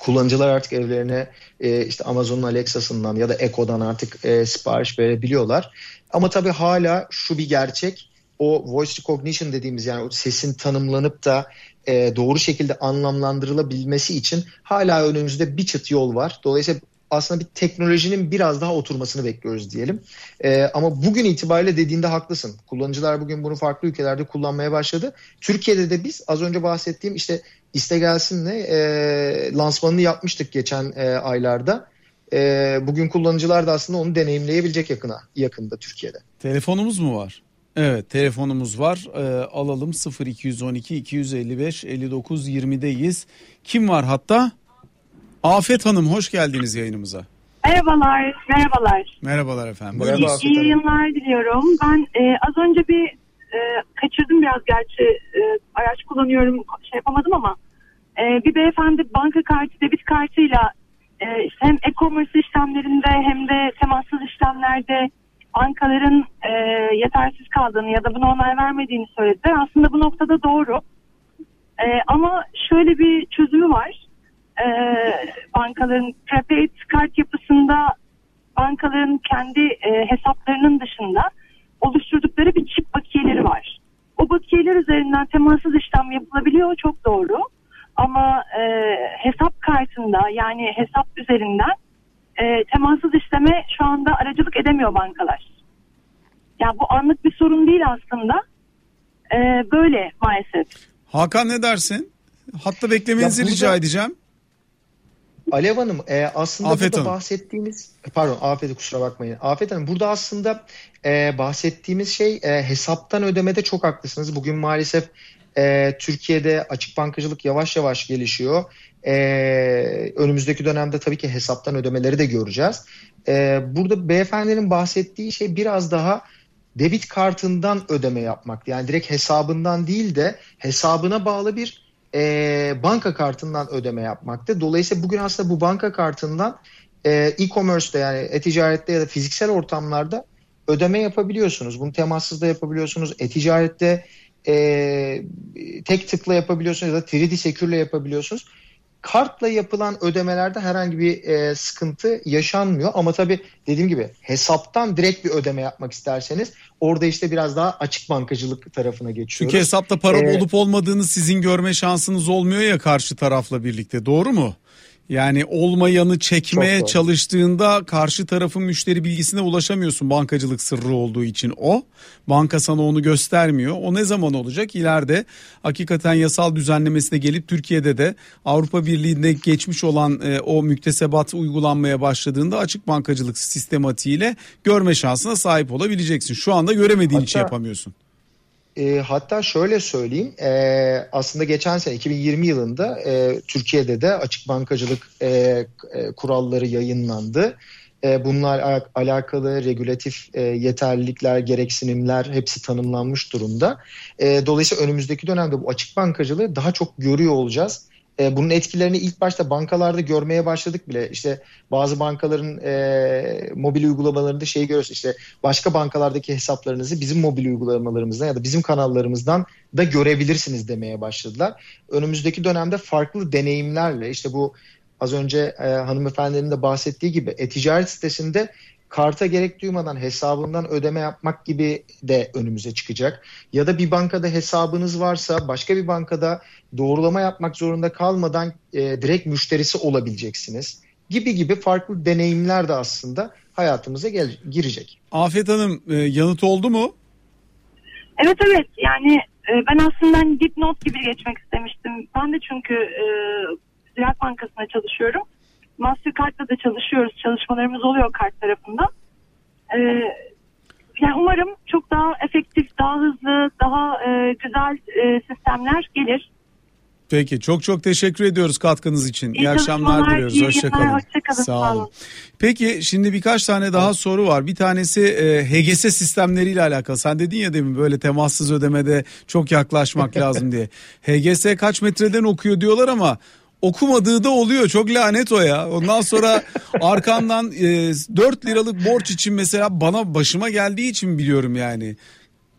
Kullanıcılar artık evlerine e, işte Amazon'un Alexa'sından ya da Echo'dan artık e, sipariş verebiliyorlar. Ama tabii hala şu bir gerçek. O voice recognition dediğimiz yani o sesin tanımlanıp da e, doğru şekilde anlamlandırılabilmesi için hala önümüzde bir çıt yol var. Dolayısıyla aslında bir teknolojinin biraz daha oturmasını bekliyoruz diyelim. E, ama bugün itibariyle dediğinde haklısın. Kullanıcılar bugün bunu farklı ülkelerde kullanmaya başladı. Türkiye'de de biz az önce bahsettiğim işte iste gelsinle e, lansmanını yapmıştık geçen e, aylarda. E, bugün kullanıcılar da aslında onu deneyimleyebilecek yakına yakında Türkiye'de. Telefonumuz mu var? Evet telefonumuz var ee, alalım 0212 255 59 20'deyiz. Kim var hatta? Afet Hanım hoş geldiniz yayınımıza. Merhabalar, merhabalar. Merhabalar efendim. Merhaba iyi, iyi yayınlar diliyorum. Ben e, az önce bir e, kaçırdım biraz gerçi e, araç kullanıyorum şey yapamadım ama e, bir beyefendi banka kartı, debit kartıyla e, hem e-commerce işlemlerinde hem de temassız işlemlerde bankaların e, yetersiz kaldığını ya da buna onay vermediğini söylediler. Aslında bu noktada doğru. E, ama şöyle bir çözümü var e, bankaların prepaid kart yapısında bankaların kendi e, hesaplarının dışında oluşturdukları bir çip bakiyeleri var. O bakiyeler üzerinden temassız işlem yapılabiliyor çok doğru. Ama e, hesap kartında yani hesap üzerinden e, temassız işleme şu anda aracılık edemiyor bankalar. Yani bu anlık bir sorun değil aslında. E, böyle maalesef. Hakan ne dersin? Hatta beklemenizi burada, rica edeceğim. Alev Hanım e, aslında Afet burada Hanım. bahsettiğimiz pardon Afet'e kusura bakmayın. Afet Hanım burada aslında e, bahsettiğimiz şey e, hesaptan ödemede çok haklısınız. Bugün maalesef e, Türkiye'de açık bankacılık yavaş yavaş gelişiyor. E, önümüzdeki dönemde tabii ki hesaptan ödemeleri de göreceğiz. E, burada beyefendinin bahsettiği şey biraz daha debit kartından ödeme yapmak. Yani direkt hesabından değil de hesabına bağlı bir e, banka kartından ödeme yapmaktı. Dolayısıyla bugün aslında bu banka kartından e, e-commerce'de yani e-ticarette ya da fiziksel ortamlarda ödeme yapabiliyorsunuz. Bunu temassız da yapabiliyorsunuz. E-ticarette e, tek tıkla yapabiliyorsunuz ya da 3D Secure'le yapabiliyorsunuz. Kartla yapılan ödemelerde herhangi bir e, sıkıntı yaşanmıyor ama tabii dediğim gibi hesaptan direkt bir ödeme yapmak isterseniz orada işte biraz daha açık bankacılık tarafına geçiyoruz. Çünkü hesapta para ee, olup olmadığını sizin görme şansınız olmuyor ya karşı tarafla birlikte doğru mu? Yani olmayanı çekmeye çalıştığında karşı tarafın müşteri bilgisine ulaşamıyorsun bankacılık sırrı olduğu için o. Banka sana onu göstermiyor. O ne zaman olacak? İleride hakikaten yasal düzenlemesine gelip Türkiye'de de Avrupa Birliği'nde geçmiş olan e, o müktesebat uygulanmaya başladığında açık bankacılık sistematiğiyle görme şansına sahip olabileceksin. Şu anda göremediğin Hatta... için yapamıyorsun. E, hatta şöyle söyleyeyim e, aslında geçen sene 2020 yılında e, Türkiye'de de açık bankacılık e, e, kuralları yayınlandı. E, bunlar alakalı regülatif e, yeterlilikler, gereksinimler hepsi tanımlanmış durumda. E, dolayısıyla önümüzdeki dönemde bu açık bankacılığı daha çok görüyor olacağız. E, bunun etkilerini ilk başta bankalarda görmeye başladık bile. İşte bazı bankaların e, mobil uygulamalarında şey görüyoruz. İşte başka bankalardaki hesaplarınızı bizim mobil uygulamalarımızdan ya da bizim kanallarımızdan da görebilirsiniz demeye başladılar. Önümüzdeki dönemde farklı deneyimlerle işte bu az önce e, hanımefendinin de bahsettiği gibi e-ticaret sitesinde karta gerek duymadan hesabından ödeme yapmak gibi de önümüze çıkacak. Ya da bir bankada hesabınız varsa başka bir bankada doğrulama yapmak zorunda kalmadan e, direkt müşterisi olabileceksiniz. Gibi gibi farklı deneyimler de aslında hayatımıza gel- girecek. Afet Hanım e, yanıt oldu mu? Evet evet yani e, ben aslında hani dipnot gibi geçmek istemiştim. Ben de çünkü e, Ziraat Bankası'na çalışıyorum. Mastercard'la da çalışıyoruz. Çalışmalarımız oluyor kart tarafında. Ee, yani umarım çok daha efektif, daha hızlı, daha e, güzel e, sistemler gelir. Peki çok çok teşekkür ediyoruz katkınız için. İyi, iyi akşamlar diliyoruz. Hoşçakalın. Hoşçakalın. Sağ olun. Peki şimdi birkaç tane daha soru var. Bir tanesi e, HGS sistemleriyle alakalı. Sen dedin ya demin böyle temassız ödemede çok yaklaşmak lazım diye. HGS kaç metreden okuyor diyorlar ama okumadığı da oluyor. Çok lanet o ya. Ondan sonra arkandan e, 4 liralık borç için mesela bana başıma geldiği için biliyorum yani.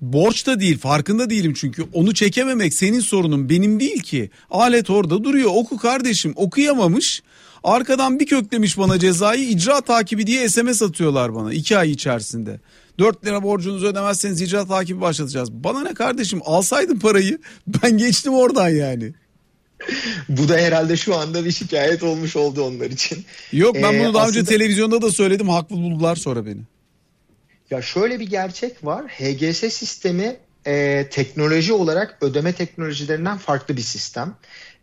Borç da değil farkında değilim çünkü onu çekememek senin sorunun benim değil ki. Alet orada duruyor oku kardeşim okuyamamış. Arkadan bir köklemiş bana cezayı icra takibi diye SMS atıyorlar bana 2 ay içerisinde. 4 lira borcunuzu ödemezseniz icra takibi başlatacağız. Bana ne kardeşim alsaydın parayı ben geçtim oradan yani. Bu da herhalde şu anda bir şikayet olmuş oldu onlar için. Yok ben bunu ee, daha aslında... önce televizyonda da söyledim haklı buldular sonra beni. Ya şöyle bir gerçek var. HGS sistemi e, teknoloji olarak ödeme teknolojilerinden farklı bir sistem.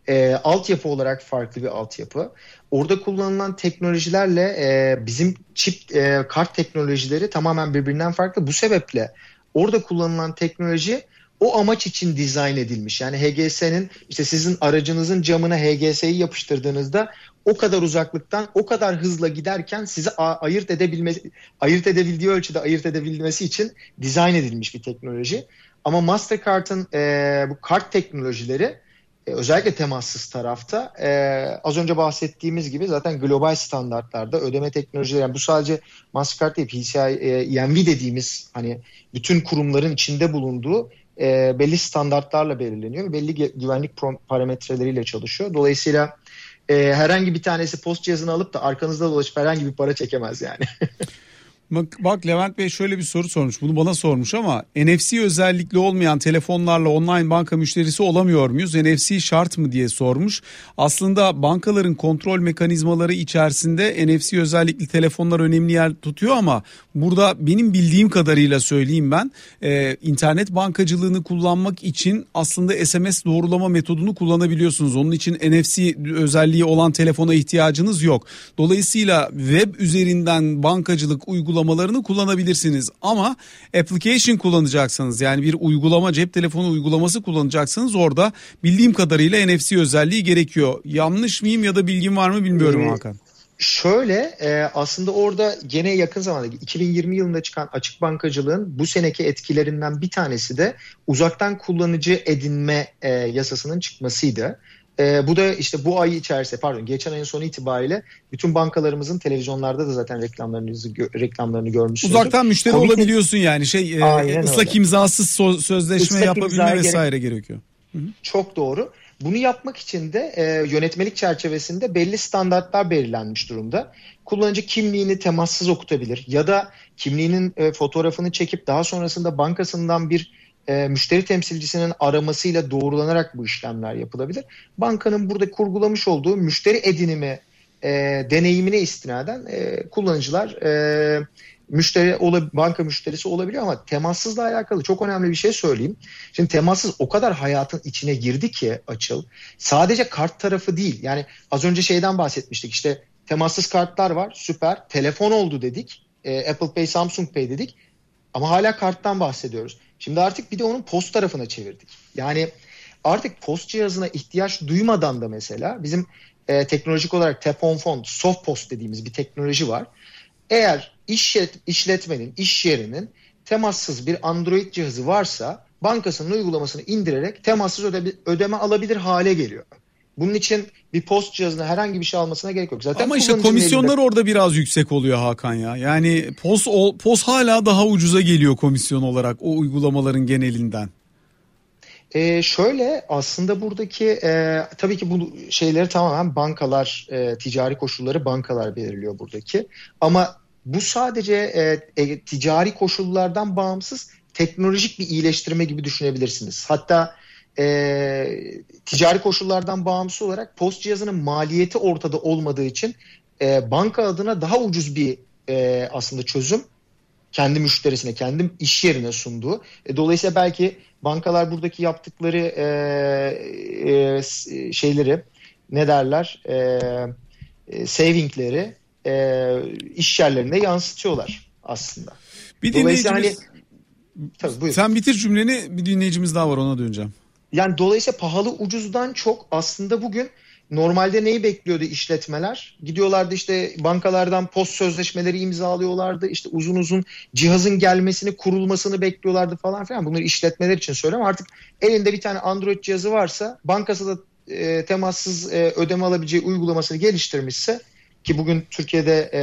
E, altyapı olarak farklı bir altyapı. Orada kullanılan teknolojilerle e, bizim çip e, kart teknolojileri tamamen birbirinden farklı. Bu sebeple orada kullanılan teknoloji o amaç için dizayn edilmiş. Yani HGS'nin işte sizin aracınızın camına HGS'yi yapıştırdığınızda o kadar uzaklıktan o kadar hızla giderken sizi ayırt edebilmesi ayırt edebildiği ölçüde ayırt edebilmesi için dizayn edilmiş bir teknoloji. Ama Mastercard'ın e, bu kart teknolojileri e, özellikle temassız tarafta e, az önce bahsettiğimiz gibi zaten global standartlarda ödeme teknolojileri yani bu sadece Mastercard değil PCI, e, EMV dediğimiz hani bütün kurumların içinde bulunduğu e, belli standartlarla belirleniyor ve belli güvenlik parametreleriyle çalışıyor. Dolayısıyla e, herhangi bir tanesi post cihazını alıp da arkanızda dolaşıp herhangi bir para çekemez yani. Bak, bak Levent Bey şöyle bir soru sormuş. Bunu bana sormuş ama NFC özellikli olmayan telefonlarla online banka müşterisi olamıyor muyuz? NFC şart mı diye sormuş. Aslında bankaların kontrol mekanizmaları içerisinde NFC özellikli telefonlar önemli yer tutuyor ama burada benim bildiğim kadarıyla söyleyeyim ben e, internet bankacılığını kullanmak için aslında SMS doğrulama metodunu kullanabiliyorsunuz. Onun için NFC özelliği olan telefona ihtiyacınız yok. Dolayısıyla web üzerinden bankacılık uygulaması uygulamalarını kullanabilirsiniz. Ama application kullanacaksanız yani bir uygulama cep telefonu uygulaması kullanacaksanız orada bildiğim kadarıyla NFC özelliği gerekiyor. Yanlış mıyım ya da bilgim var mı bilmiyorum ee, Hakan. Şöyle e, aslında orada gene yakın zamanda 2020 yılında çıkan açık bankacılığın bu seneki etkilerinden bir tanesi de uzaktan kullanıcı edinme e, yasasının çıkmasıydı. E, bu da işte bu ay içerisinde pardon geçen ayın sonu itibariyle bütün bankalarımızın televizyonlarda da zaten reklamlarını reklamlarını görmüşsünüz. Uzaktan müşteri Komite... olabiliyorsun yani şey e, ıslak öyle. imzasız so- sözleşme Islak yapabilme vesaire gerek... gerekiyor. Hı-hı. Çok doğru. Bunu yapmak için de e, yönetmelik çerçevesinde belli standartlar belirlenmiş durumda. Kullanıcı kimliğini temassız okutabilir ya da kimliğinin e, fotoğrafını çekip daha sonrasında bankasından bir e, müşteri temsilcisinin aramasıyla doğrulanarak bu işlemler yapılabilir. Bankanın burada kurgulamış olduğu müşteri edinimi e, deneyimine istinaden e, kullanıcılar e, müşteri banka müşterisi olabiliyor ama temassızla alakalı çok önemli bir şey söyleyeyim. Şimdi temassız o kadar hayatın içine girdi ki açıl. Sadece kart tarafı değil. Yani az önce şeyden bahsetmiştik. İşte temassız kartlar var. Süper. Telefon oldu dedik. E, Apple Pay, Samsung Pay dedik. Ama hala karttan bahsediyoruz. Şimdi artık bir de onun post tarafına çevirdik. Yani artık post cihazına ihtiyaç duymadan da mesela bizim e, teknolojik olarak tap on phone, soft post dediğimiz bir teknoloji var. Eğer işlet, işletmenin, iş yerinin temassız bir Android cihazı varsa bankasının uygulamasını indirerek temassız öde, ödeme alabilir hale geliyor. Bunun için bir post cihazına herhangi bir şey almasına gerek yok. Zaten Ama işte komisyonlar elinde... orada biraz yüksek oluyor Hakan ya. Yani post post hala daha ucuza geliyor komisyon olarak o uygulamaların genelinden. Ee, şöyle aslında buradaki e, tabii ki bu şeyleri tamamen bankalar e, ticari koşulları bankalar belirliyor buradaki ama bu sadece e, e, ticari koşullardan bağımsız teknolojik bir iyileştirme gibi düşünebilirsiniz. Hatta e, ticari koşullardan bağımsız olarak post cihazının maliyeti ortada olmadığı için e, banka adına daha ucuz bir e, aslında çözüm kendi müşterisine, kendi iş yerine sunduğu. E, dolayısıyla belki bankalar buradaki yaptıkları e, e, şeyleri ne derler e, e, savingleri e, iş yerlerine yansıtıyorlar aslında. Bir dinleyicimiz, hani, tabii, sen bitir cümleni bir dinleyicimiz daha var ona döneceğim. Yani dolayısıyla pahalı ucuzdan çok aslında bugün normalde neyi bekliyordu işletmeler? Gidiyorlardı işte bankalardan post sözleşmeleri imzalıyorlardı. İşte uzun uzun cihazın gelmesini, kurulmasını bekliyorlardı falan filan. Bunları işletmeler için söylüyorum. Artık elinde bir tane Android cihazı varsa bankası da e, temassız e, ödeme alabileceği uygulamasını geliştirmişse ki bugün Türkiye'de e,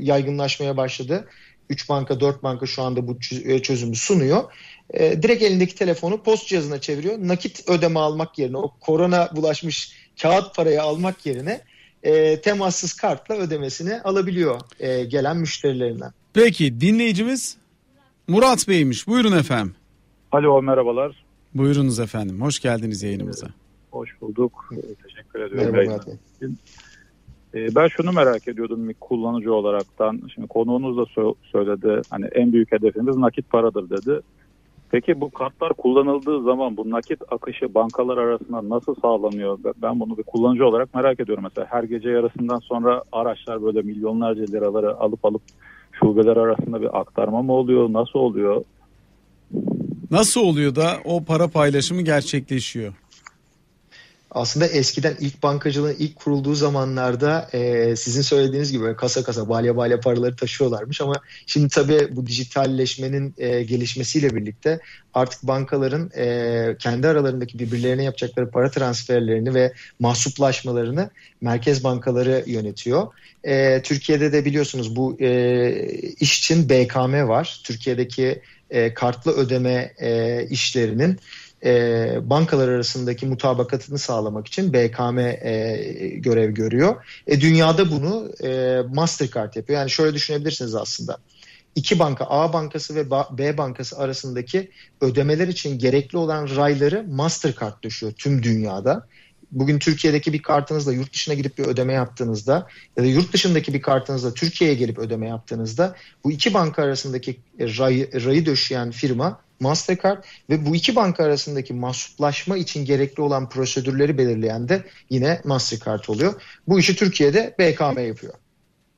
yaygınlaşmaya başladı. 3 banka 4 banka şu anda bu e, çözümü sunuyor e, direkt elindeki telefonu post cihazına çeviriyor. Nakit ödeme almak yerine o korona bulaşmış kağıt parayı almak yerine e, temassız kartla ödemesini alabiliyor e, gelen müşterilerinden. Peki dinleyicimiz Murat Bey'miş. Buyurun efendim. Alo merhabalar. Buyurunuz efendim. Hoş geldiniz yayınımıza. Hoş bulduk. Teşekkür ediyorum. Merhaba Murat Bey. E, ben şunu merak ediyordum bir kullanıcı olaraktan. Şimdi konuğunuz da söyledi. Hani en büyük hedefimiz nakit paradır dedi. Peki bu kartlar kullanıldığı zaman bu nakit akışı bankalar arasında nasıl sağlanıyor? Ben bunu bir kullanıcı olarak merak ediyorum. Mesela her gece yarısından sonra araçlar böyle milyonlarca liraları alıp alıp şubeler arasında bir aktarma mı oluyor? Nasıl oluyor? Nasıl oluyor da o para paylaşımı gerçekleşiyor? Aslında eskiden ilk bankacılığın ilk kurulduğu zamanlarda e, sizin söylediğiniz gibi kasa kasa balya balya paraları taşıyorlarmış ama şimdi tabii bu dijitalleşmenin e, gelişmesiyle birlikte artık bankaların e, kendi aralarındaki birbirlerine yapacakları para transferlerini ve mahsuplaşmalarını merkez bankaları yönetiyor. E, Türkiye'de de biliyorsunuz bu e, iş için BKM var. Türkiye'deki e, kartlı ödeme e, işlerinin e, bankalar arasındaki mutabakatını sağlamak için BKM e, görev görüyor. E, dünyada bunu e, Mastercard yapıyor. Yani şöyle düşünebilirsiniz aslında. İki banka A bankası ve B bankası arasındaki ödemeler için gerekli olan rayları Mastercard düşüyor tüm dünyada bugün Türkiye'deki bir kartınızla yurt dışına gidip bir ödeme yaptığınızda ya da yurt dışındaki bir kartınızla Türkiye'ye gelip ödeme yaptığınızda bu iki banka arasındaki rayı, rayı döşeyen firma Mastercard ve bu iki banka arasındaki mahsuplaşma için gerekli olan prosedürleri belirleyen de yine Mastercard oluyor. Bu işi Türkiye'de BKM yapıyor.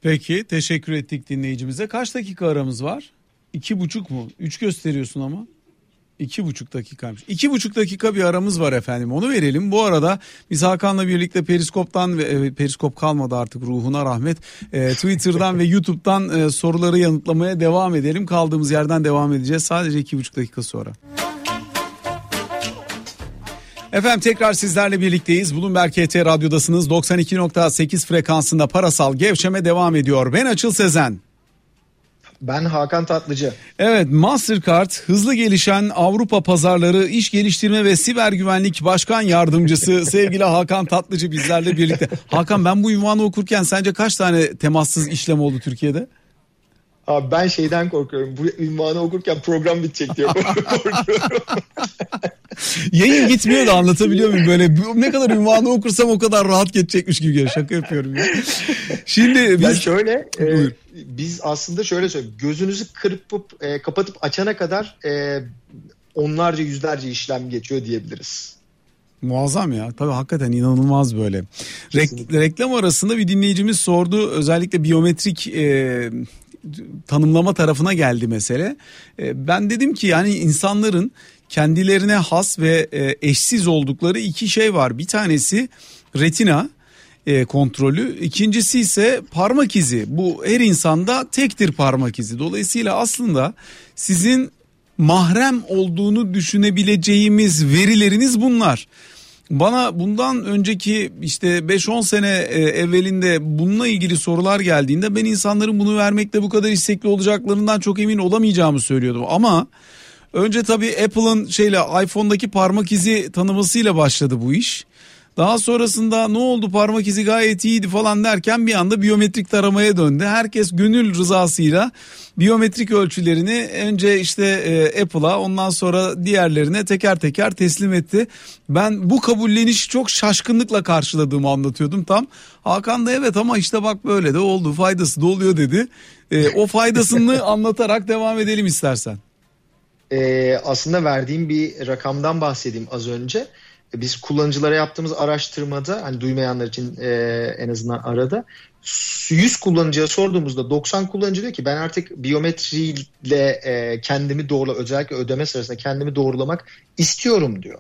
Peki teşekkür ettik dinleyicimize. Kaç dakika aramız var? İki buçuk mu? Üç gösteriyorsun ama. İki buçuk dakikaymış. İki buçuk dakika bir aramız var efendim. Onu verelim. Bu arada biz Hakan'la birlikte Periskop'tan ve e, Periskop kalmadı artık ruhuna rahmet. E, Twitter'dan ve YouTube'dan e, soruları yanıtlamaya devam edelim. Kaldığımız yerden devam edeceğiz. Sadece iki buçuk dakika sonra. Efendim tekrar sizlerle birlikteyiz. Bloomberg KT Radyo'dasınız. 92.8 frekansında parasal gevşeme devam ediyor. Ben Açıl Sezen. Ben Hakan Tatlıcı. Evet Mastercard hızlı gelişen Avrupa pazarları iş geliştirme ve siber güvenlik başkan yardımcısı sevgili Hakan Tatlıcı bizlerle birlikte. Hakan ben bu ünvanı okurken sence kaç tane temassız işlem oldu Türkiye'de? Abi ben şeyden korkuyorum. Bu ünvanı okurken program bitecek diye korkuyorum. Yayın gitmiyor da anlatabiliyor muyum? Böyle ne kadar ünvanı okursam o kadar rahat geçecekmiş gibi geliyor. Şaka yapıyorum ya. Şimdi biz... Ben şöyle e, biz aslında şöyle söyleyeyim. Gözünüzü kırpıp e, kapatıp açana kadar e, onlarca yüzlerce işlem geçiyor diyebiliriz. Muazzam ya. Tabii hakikaten inanılmaz böyle. Rek- reklam arasında bir dinleyicimiz sordu. Özellikle biyometrik e, tanımlama tarafına geldi mesele. E, ben dedim ki yani insanların kendilerine has ve e, eşsiz oldukları iki şey var. Bir tanesi retina e, kontrolü. İkincisi ise parmak izi. Bu her insanda tektir parmak izi. Dolayısıyla aslında sizin mahrem olduğunu düşünebileceğimiz verileriniz bunlar. Bana bundan önceki işte 5-10 sene e, evvelinde bununla ilgili sorular geldiğinde ben insanların bunu vermekte bu kadar istekli olacaklarından çok emin olamayacağımı söylüyordum. Ama önce tabii Apple'ın şeyle iPhone'daki parmak izi tanımasıyla başladı bu iş. Daha sonrasında ne oldu parmak izi gayet iyiydi falan derken bir anda biyometrik taramaya döndü. Herkes gönül rızasıyla biyometrik ölçülerini önce işte e, Apple'a ondan sonra diğerlerine teker teker teslim etti. Ben bu kabullenişi çok şaşkınlıkla karşıladığımı anlatıyordum tam. Hakan da evet ama işte bak böyle de oldu faydası da oluyor dedi. E, o faydasını anlatarak devam edelim istersen. Ee, aslında verdiğim bir rakamdan bahsedeyim az önce biz kullanıcılara yaptığımız araştırmada hani duymayanlar için e, en azından arada 100 kullanıcıya sorduğumuzda 90 kullanıcı diyor ki ben artık biyometriyle e, kendimi doğrula özellikle ödeme sırasında kendimi doğrulamak istiyorum diyor.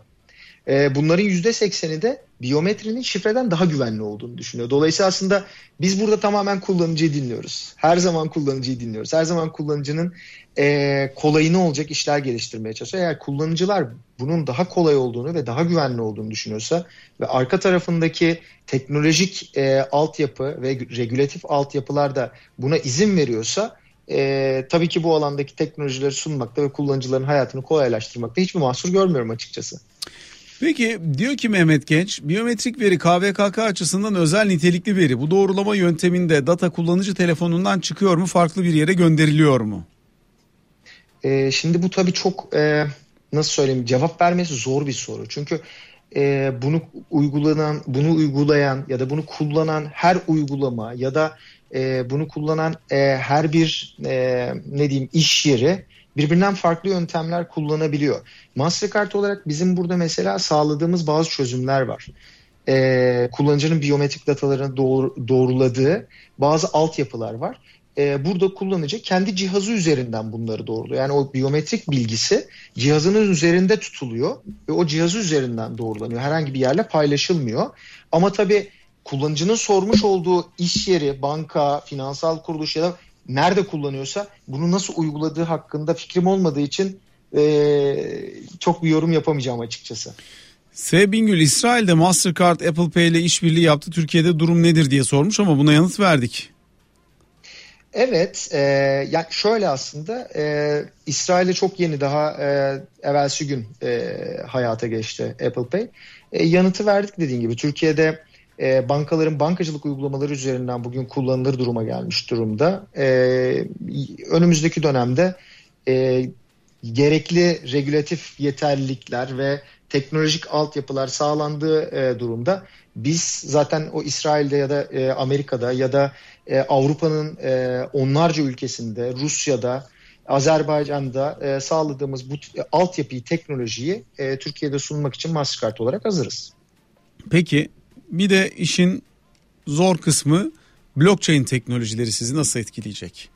E, bunların %80'i de biyometrinin şifreden daha güvenli olduğunu düşünüyor. Dolayısıyla aslında biz burada tamamen kullanıcıyı dinliyoruz. Her zaman kullanıcıyı dinliyoruz. Her zaman kullanıcının e, kolayını olacak işler geliştirmeye çalışıyor. Eğer kullanıcılar bunun daha kolay olduğunu ve daha güvenli olduğunu düşünüyorsa ve arka tarafındaki teknolojik e, altyapı ve regülatif altyapılar da buna izin veriyorsa e, tabii ki bu alandaki teknolojileri sunmakta ve kullanıcıların hayatını kolaylaştırmakta hiçbir mahsur görmüyorum açıkçası. Peki diyor ki Mehmet Genç, biyometrik veri KVKK açısından özel nitelikli veri. Bu doğrulama yönteminde data kullanıcı telefonundan çıkıyor mu, farklı bir yere gönderiliyor mu? E, şimdi bu tabii çok e, nasıl söyleyeyim cevap vermesi zor bir soru. Çünkü e, bunu uygulanan, bunu uygulayan ya da bunu kullanan her uygulama ya da e, bunu kullanan e, her bir e, ne diyeyim iş yeri birbirinden farklı yöntemler kullanabiliyor. Mastercard olarak bizim burada mesela sağladığımız bazı çözümler var. Ee, kullanıcının biyometrik datalarını doğru, doğruladığı bazı altyapılar var. Ee, burada kullanıcı kendi cihazı üzerinden bunları doğruluyor. Yani o biyometrik bilgisi cihazının üzerinde tutuluyor ve o cihazı üzerinden doğrulanıyor. Herhangi bir yerle paylaşılmıyor. Ama tabii kullanıcının sormuş olduğu iş yeri, banka, finansal kuruluş ya da nerede kullanıyorsa bunu nasıl uyguladığı hakkında fikrim olmadığı için e, çok bir yorum yapamayacağım açıkçası. S. Bingül İsrail'de Mastercard Apple Pay ile işbirliği yaptı. Türkiye'de durum nedir diye sormuş ama buna yanıt verdik. Evet, e, yani şöyle aslında e, İsrail'de çok yeni daha e, evvelsi gün e, hayata geçti Apple Pay. E, yanıtı verdik dediğin gibi. Türkiye'de e, bankaların bankacılık uygulamaları üzerinden bugün kullanılır duruma gelmiş durumda. E, önümüzdeki dönemde e, gerekli regülatif yeterlilikler ve teknolojik altyapılar sağlandığı e, durumda biz zaten o İsrail'de ya da e, Amerika'da ya da e, Avrupa'nın e, onlarca ülkesinde, Rusya'da, Azerbaycan'da e, sağladığımız bu e, altyapıyı, teknolojiyi e, Türkiye'de sunmak için Mastercard olarak hazırız. Peki bir de işin zor kısmı blockchain teknolojileri sizi nasıl etkileyecek?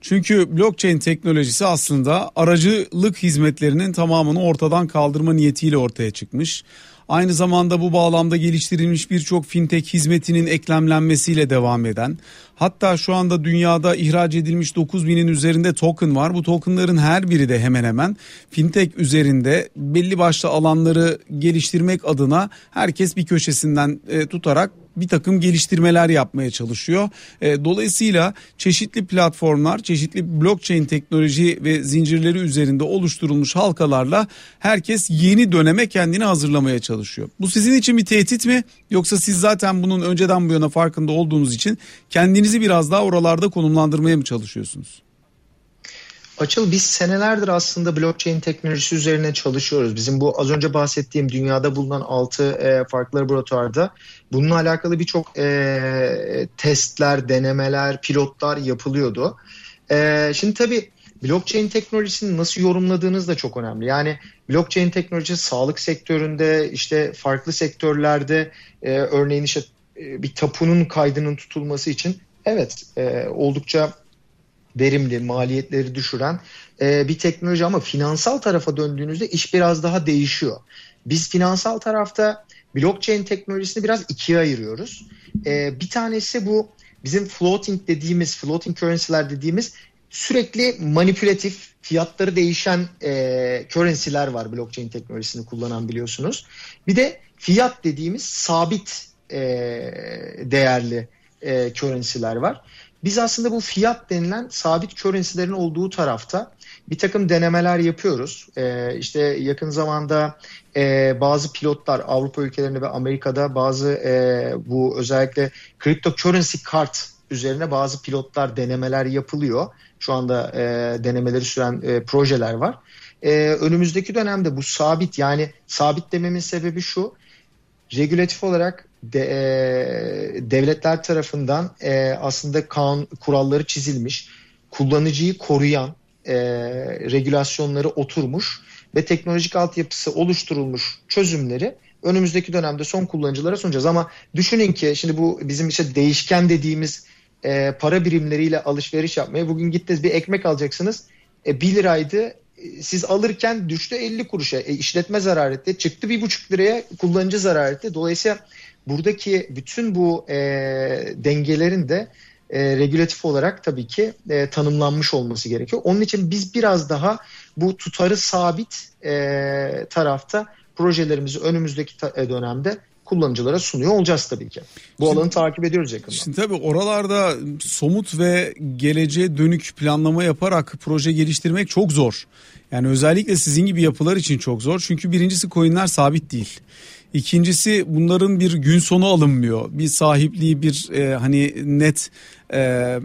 Çünkü blockchain teknolojisi aslında aracılık hizmetlerinin tamamını ortadan kaldırma niyetiyle ortaya çıkmış. Aynı zamanda bu bağlamda geliştirilmiş birçok fintech hizmetinin eklemlenmesiyle devam eden hatta şu anda dünyada ihraç edilmiş 9000'in üzerinde token var. Bu tokenların her biri de hemen hemen fintech üzerinde belli başlı alanları geliştirmek adına herkes bir köşesinden e, tutarak bir takım geliştirmeler yapmaya çalışıyor. E, dolayısıyla çeşitli platformlar, çeşitli blockchain teknoloji ve zincirleri üzerinde oluşturulmuş halkalarla herkes yeni döneme kendini hazırlamaya çalışıyor. Bu sizin için bir tehdit mi yoksa siz zaten bunun önceden bu yana farkında olduğunuz için kendinizi biraz daha oralarda konumlandırmaya mı çalışıyorsunuz? Açıl biz senelerdir aslında blockchain teknolojisi üzerine çalışıyoruz. Bizim bu az önce bahsettiğim dünyada bulunan 6 e, farklı laboratuvarda bununla alakalı birçok e, testler, denemeler, pilotlar yapılıyordu. E, şimdi tabii blockchain teknolojisini nasıl yorumladığınız da çok önemli. Yani blockchain teknolojisi sağlık sektöründe işte farklı sektörlerde e, örneğin işte e, bir tapunun kaydının tutulması için evet e, oldukça verimli, maliyetleri düşüren e, bir teknoloji ama finansal tarafa döndüğünüzde iş biraz daha değişiyor. Biz finansal tarafta blockchain teknolojisini biraz ikiye ayırıyoruz. E, bir tanesi bu bizim floating dediğimiz, floating currency'ler dediğimiz sürekli manipülatif fiyatları değişen e, currency'ler var blockchain teknolojisini kullanan biliyorsunuz. Bir de fiyat dediğimiz sabit e, değerli e, currency'ler var. Biz aslında bu fiyat denilen sabit currency'lerin olduğu tarafta bir takım denemeler yapıyoruz. Ee, işte yakın zamanda e, bazı pilotlar Avrupa ülkelerinde ve Amerika'da bazı e, bu özellikle cryptocurrency kart üzerine bazı pilotlar denemeler yapılıyor. Şu anda e, denemeleri süren e, projeler var. E, önümüzdeki dönemde bu sabit yani sabit dememin sebebi şu regülatif olarak de, e, devletler tarafından e, aslında kanun kuralları çizilmiş, kullanıcıyı koruyan e, regülasyonları oturmuş ve teknolojik altyapısı oluşturulmuş çözümleri önümüzdeki dönemde son kullanıcılara sunacağız. Ama düşünün ki şimdi bu bizim işte değişken dediğimiz e, para birimleriyle alışveriş yapmaya bugün gittiniz bir ekmek alacaksınız. E, 1 liraydı siz alırken düştü 50 kuruşa. E, işletme zarar etti. Çıktı 1,5 liraya kullanıcı zarar etti. Dolayısıyla buradaki bütün bu e, dengelerin de e, regülatif olarak tabii ki e, tanımlanmış olması gerekiyor. Onun için biz biraz daha bu tutarı sabit e, tarafta projelerimizi önümüzdeki e, dönemde kullanıcılara sunuyor olacağız tabii ki. Bu şimdi, alanı takip ediyoruz yakından. Şimdi tabii oralarda somut ve geleceğe dönük planlama yaparak proje geliştirmek çok zor. Yani özellikle sizin gibi yapılar için çok zor. Çünkü birincisi coinler sabit değil. İkincisi bunların bir gün sonu alınmıyor. Bir sahipliği bir e, hani net e,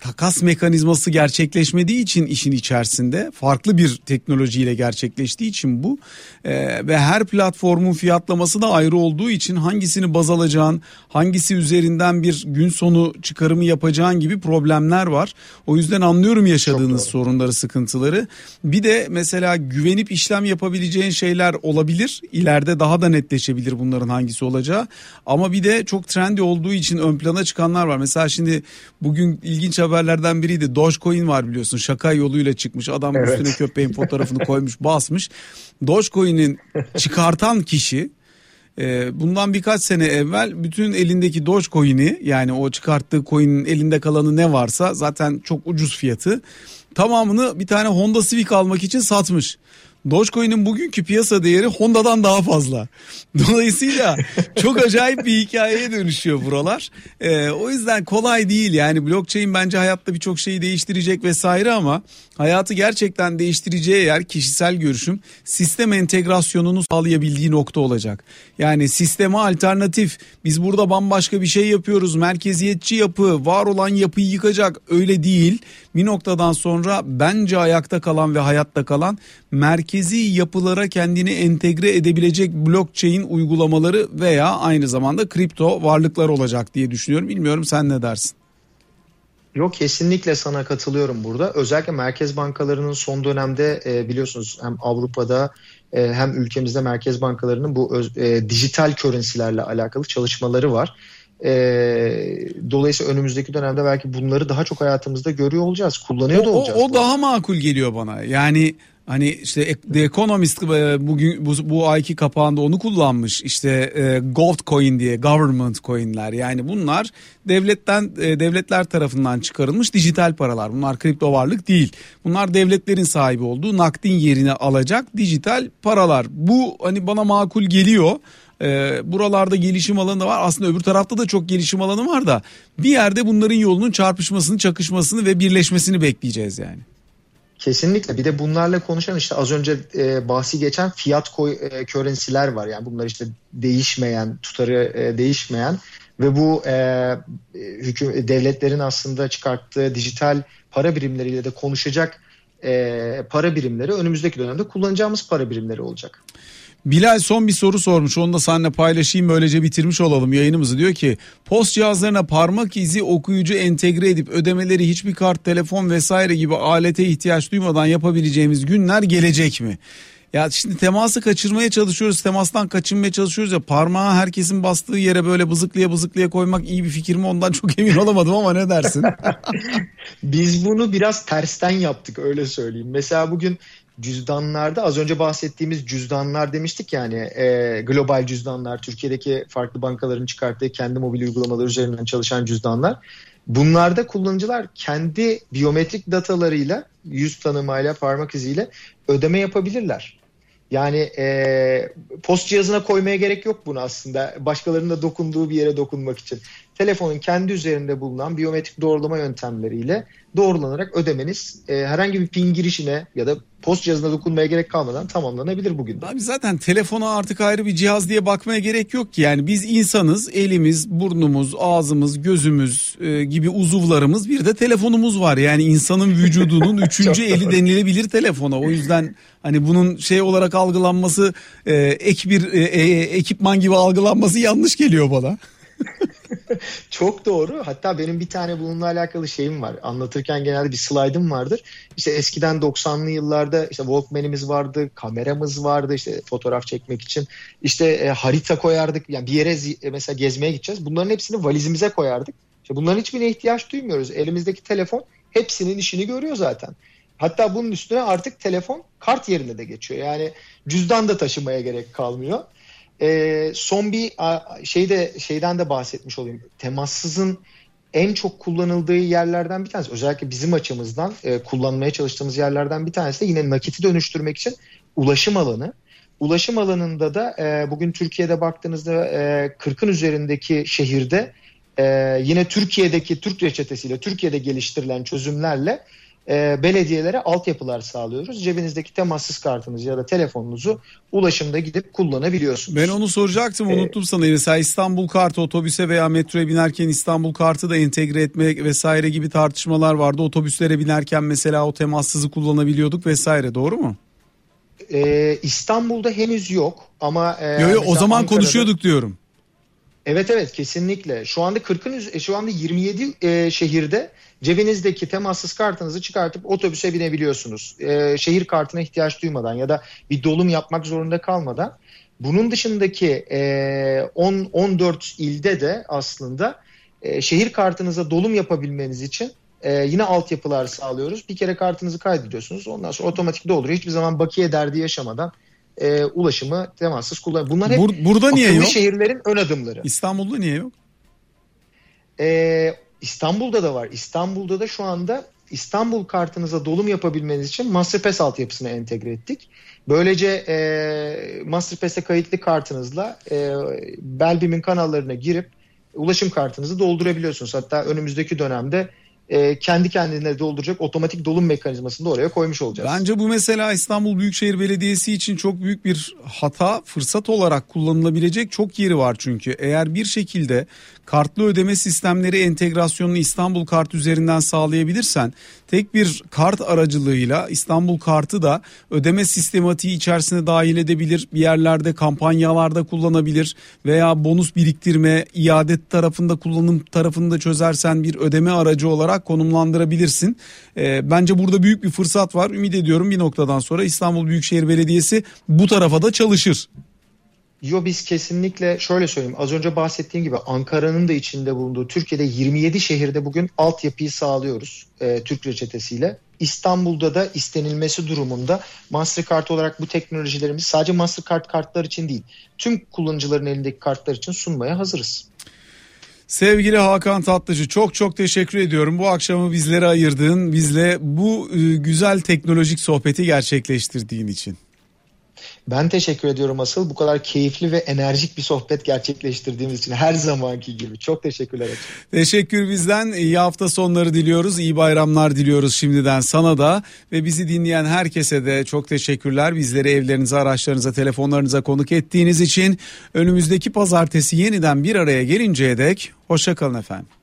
takas mekanizması gerçekleşmediği için işin içerisinde farklı bir teknolojiyle gerçekleştiği için bu e, ve her platformun fiyatlaması da ayrı olduğu için hangisini baz alacağın hangisi üzerinden bir gün sonu çıkarımı yapacağın gibi problemler var. O yüzden anlıyorum yaşadığınız sorunları sıkıntıları. Bir de mesela güvenip işlem yapabileceğin şeyler olabilir. İleride daha da netleşebilir bunların hangisi olacağı. Ama bir de çok trendi olduğu için ön plana çıkanlar var. Mesela şimdi Bugün ilginç haberlerden biriydi. Dogecoin var biliyorsun. Şaka yoluyla çıkmış. Adam evet. üstüne köpeğin fotoğrafını koymuş, basmış. Dogecoin'in çıkartan kişi e, bundan birkaç sene evvel bütün elindeki Dogecoin'i yani o çıkarttığı coin'in elinde kalanı ne varsa zaten çok ucuz fiyatı tamamını bir tane Honda Civic almak için satmış. Dogecoin'in bugünkü piyasa değeri Honda'dan daha fazla. Dolayısıyla çok acayip bir hikayeye dönüşüyor buralar. Ee, o yüzden kolay değil yani blockchain bence hayatta birçok şeyi değiştirecek vesaire ama hayatı gerçekten değiştireceği yer kişisel görüşüm sistem entegrasyonunu sağlayabildiği nokta olacak. Yani sisteme alternatif biz burada bambaşka bir şey yapıyoruz merkeziyetçi yapı var olan yapıyı yıkacak öyle değil. Bir noktadan sonra bence ayakta kalan ve hayatta kalan merkezi yapılara kendini entegre edebilecek blockchain uygulamaları veya aynı zamanda kripto varlıklar olacak diye düşünüyorum. Bilmiyorum sen ne dersin? Yok kesinlikle sana katılıyorum burada. Özellikle merkez bankalarının son dönemde e, biliyorsunuz hem Avrupa'da e, hem ülkemizde merkez bankalarının bu öz, e, dijital currency'lerle alakalı çalışmaları var. E, dolayısıyla önümüzdeki dönemde belki bunları daha çok hayatımızda görüyor olacağız, kullanıyor da olacağız. O, o daha makul geliyor bana. Yani Hani işte The Economist e, bugün bu, bu ayki kapağında onu kullanmış. İşte e, gold coin diye government coinler. Yani bunlar devletten e, devletler tarafından çıkarılmış dijital paralar. Bunlar kripto varlık değil. Bunlar devletlerin sahibi olduğu nakdin yerine alacak dijital paralar. Bu hani bana makul geliyor. E, buralarda gelişim alanı var. Aslında öbür tarafta da çok gelişim alanı var da bir yerde bunların yolunun çarpışmasını, çakışmasını ve birleşmesini bekleyeceğiz yani. Kesinlikle. Bir de bunlarla konuşan işte az önce e, bahsi geçen fiyat koy, e, currency'ler var. Yani bunlar işte değişmeyen, tutarı e, değişmeyen ve bu e, hüküm devletlerin aslında çıkarttığı dijital para birimleriyle de konuşacak e, para birimleri önümüzdeki dönemde kullanacağımız para birimleri olacak. Bilal son bir soru sormuş onu da seninle paylaşayım böylece bitirmiş olalım yayınımızı. Diyor ki post cihazlarına parmak izi okuyucu entegre edip ödemeleri hiçbir kart, telefon vesaire gibi alete ihtiyaç duymadan yapabileceğimiz günler gelecek mi? Ya şimdi teması kaçırmaya çalışıyoruz, temastan kaçınmaya çalışıyoruz ya parmağı herkesin bastığı yere böyle bızıklıya bızıklıya koymak iyi bir fikir mi ondan çok emin olamadım ama ne dersin? Biz bunu biraz tersten yaptık öyle söyleyeyim. Mesela bugün cüzdanlarda az önce bahsettiğimiz cüzdanlar demiştik yani e, global cüzdanlar Türkiye'deki farklı bankaların çıkarttığı kendi mobil uygulamaları üzerinden çalışan cüzdanlar. Bunlarda kullanıcılar kendi biyometrik datalarıyla yüz tanımayla parmak iziyle ödeme yapabilirler. Yani e, post cihazına koymaya gerek yok bunu aslında. Başkalarının da dokunduğu bir yere dokunmak için. Telefonun kendi üzerinde bulunan biyometrik doğrulama yöntemleriyle doğrulanarak ödemeniz e, herhangi bir pin girişine ya da post cihazına dokunmaya gerek kalmadan tamamlanabilir bugün. Abi zaten telefona artık ayrı bir cihaz diye bakmaya gerek yok ki. Yani biz insanız, elimiz, burnumuz, ağzımız, gözümüz e, gibi uzuvlarımız bir de telefonumuz var. Yani insanın vücudunun üçüncü eli denilebilir telefona. O yüzden hani bunun şey olarak algılanması e, ek bir e, e, ekipman gibi algılanması yanlış geliyor bana. Çok doğru. Hatta benim bir tane bununla alakalı şeyim var. Anlatırken genelde bir slaydım vardır. İşte eskiden 90'lı yıllarda işte Walkman'imiz vardı, kameramız vardı işte fotoğraf çekmek için. İşte e, harita koyardık. Yani bir yere e, mesela gezmeye gideceğiz. Bunların hepsini valizimize koyardık. İşte bunların hiçbirine ihtiyaç duymuyoruz. Elimizdeki telefon hepsinin işini görüyor zaten. Hatta bunun üstüne artık telefon kart yerine de geçiyor. Yani cüzdan da taşımaya gerek kalmıyor. E, son bir şeyde şeyden de bahsetmiş olayım. Temassızın en çok kullanıldığı yerlerden bir tanesi özellikle bizim açımızdan e, kullanmaya çalıştığımız yerlerden bir tanesi de yine nakiti dönüştürmek için ulaşım alanı. Ulaşım alanında da e, bugün Türkiye'de baktığınızda e, 40'ın üzerindeki şehirde e, yine Türkiye'deki Türk reçetesiyle Türkiye'de geliştirilen çözümlerle e, belediyelere altyapılar sağlıyoruz. Cebinizdeki temassız kartınızı ya da telefonunuzu ulaşımda gidip kullanabiliyorsunuz. Ben onu soracaktım ee, unuttum sana. Mesela İstanbul kartı otobüse veya metroya binerken İstanbul kartı da entegre etmek vesaire gibi tartışmalar vardı. Otobüslere binerken mesela o temassızı kullanabiliyorduk vesaire doğru mu? Ee, İstanbul'da henüz yok ama e, yo, yo, o zaman Ankara'da... konuşuyorduk diyorum. Evet evet kesinlikle. Şu anda 40'ın e, şu anda 27 e, şehirde cebinizdeki temassız kartınızı çıkartıp otobüse binebiliyorsunuz. E, şehir kartına ihtiyaç duymadan ya da bir dolum yapmak zorunda kalmadan. Bunun dışındaki e, 10 14 ilde de aslında e, şehir kartınıza dolum yapabilmeniz için e, yine altyapılar sağlıyoruz. Bir kere kartınızı kaydediyorsunuz. Ondan sonra otomatik dolduruyor. Hiçbir zaman bakiye derdi yaşamadan e, ulaşımı temassız kullan. Bunlar hep Bur burada niye yok? şehirlerin ön adımları. İstanbul'da niye yok? E, İstanbul'da da var. İstanbul'da da şu anda İstanbul kartınıza dolum yapabilmeniz için Masterpass altyapısına entegre ettik. Böylece e, Masterpass'e kayıtlı kartınızla e, Belbim'in kanallarına girip ulaşım kartınızı doldurabiliyorsunuz. Hatta önümüzdeki dönemde e, kendi kendine dolduracak otomatik dolum mekanizmasını da oraya koymuş olacağız. Bence bu mesela İstanbul Büyükşehir Belediyesi için çok büyük bir hata, fırsat olarak kullanılabilecek çok yeri var çünkü. Eğer bir şekilde kartlı ödeme sistemleri entegrasyonunu İstanbul Kart üzerinden sağlayabilirsen tek bir kart aracılığıyla İstanbul Kartı da ödeme sistematiği içerisine dahil edebilir. Bir yerlerde kampanyalarda kullanabilir veya bonus biriktirme, iade tarafında kullanım tarafında çözersen bir ödeme aracı olarak konumlandırabilirsin. E, bence burada büyük bir fırsat var. Ümit ediyorum bir noktadan sonra İstanbul Büyükşehir Belediyesi bu tarafa da çalışır. Yo biz kesinlikle şöyle söyleyeyim az önce bahsettiğim gibi Ankara'nın da içinde bulunduğu Türkiye'de 27 şehirde bugün altyapıyı sağlıyoruz e, Türk reçetesiyle. İstanbul'da da istenilmesi durumunda Mastercard olarak bu teknolojilerimizi sadece Mastercard kartlar için değil tüm kullanıcıların elindeki kartlar için sunmaya hazırız. Sevgili Hakan Tatlıcı çok çok teşekkür ediyorum. Bu akşamı bizlere ayırdığın, bizle bu e, güzel teknolojik sohbeti gerçekleştirdiğin için. Ben teşekkür ediyorum asıl bu kadar keyifli ve enerjik bir sohbet gerçekleştirdiğimiz için her zamanki gibi. Çok teşekkürler. Teşekkür bizden. İyi hafta sonları diliyoruz. İyi bayramlar diliyoruz şimdiden sana da ve bizi dinleyen herkese de çok teşekkürler. Bizleri evlerinize, araçlarınıza, telefonlarınıza konuk ettiğiniz için önümüzdeki pazartesi yeniden bir araya gelinceye dek hoşçakalın efendim.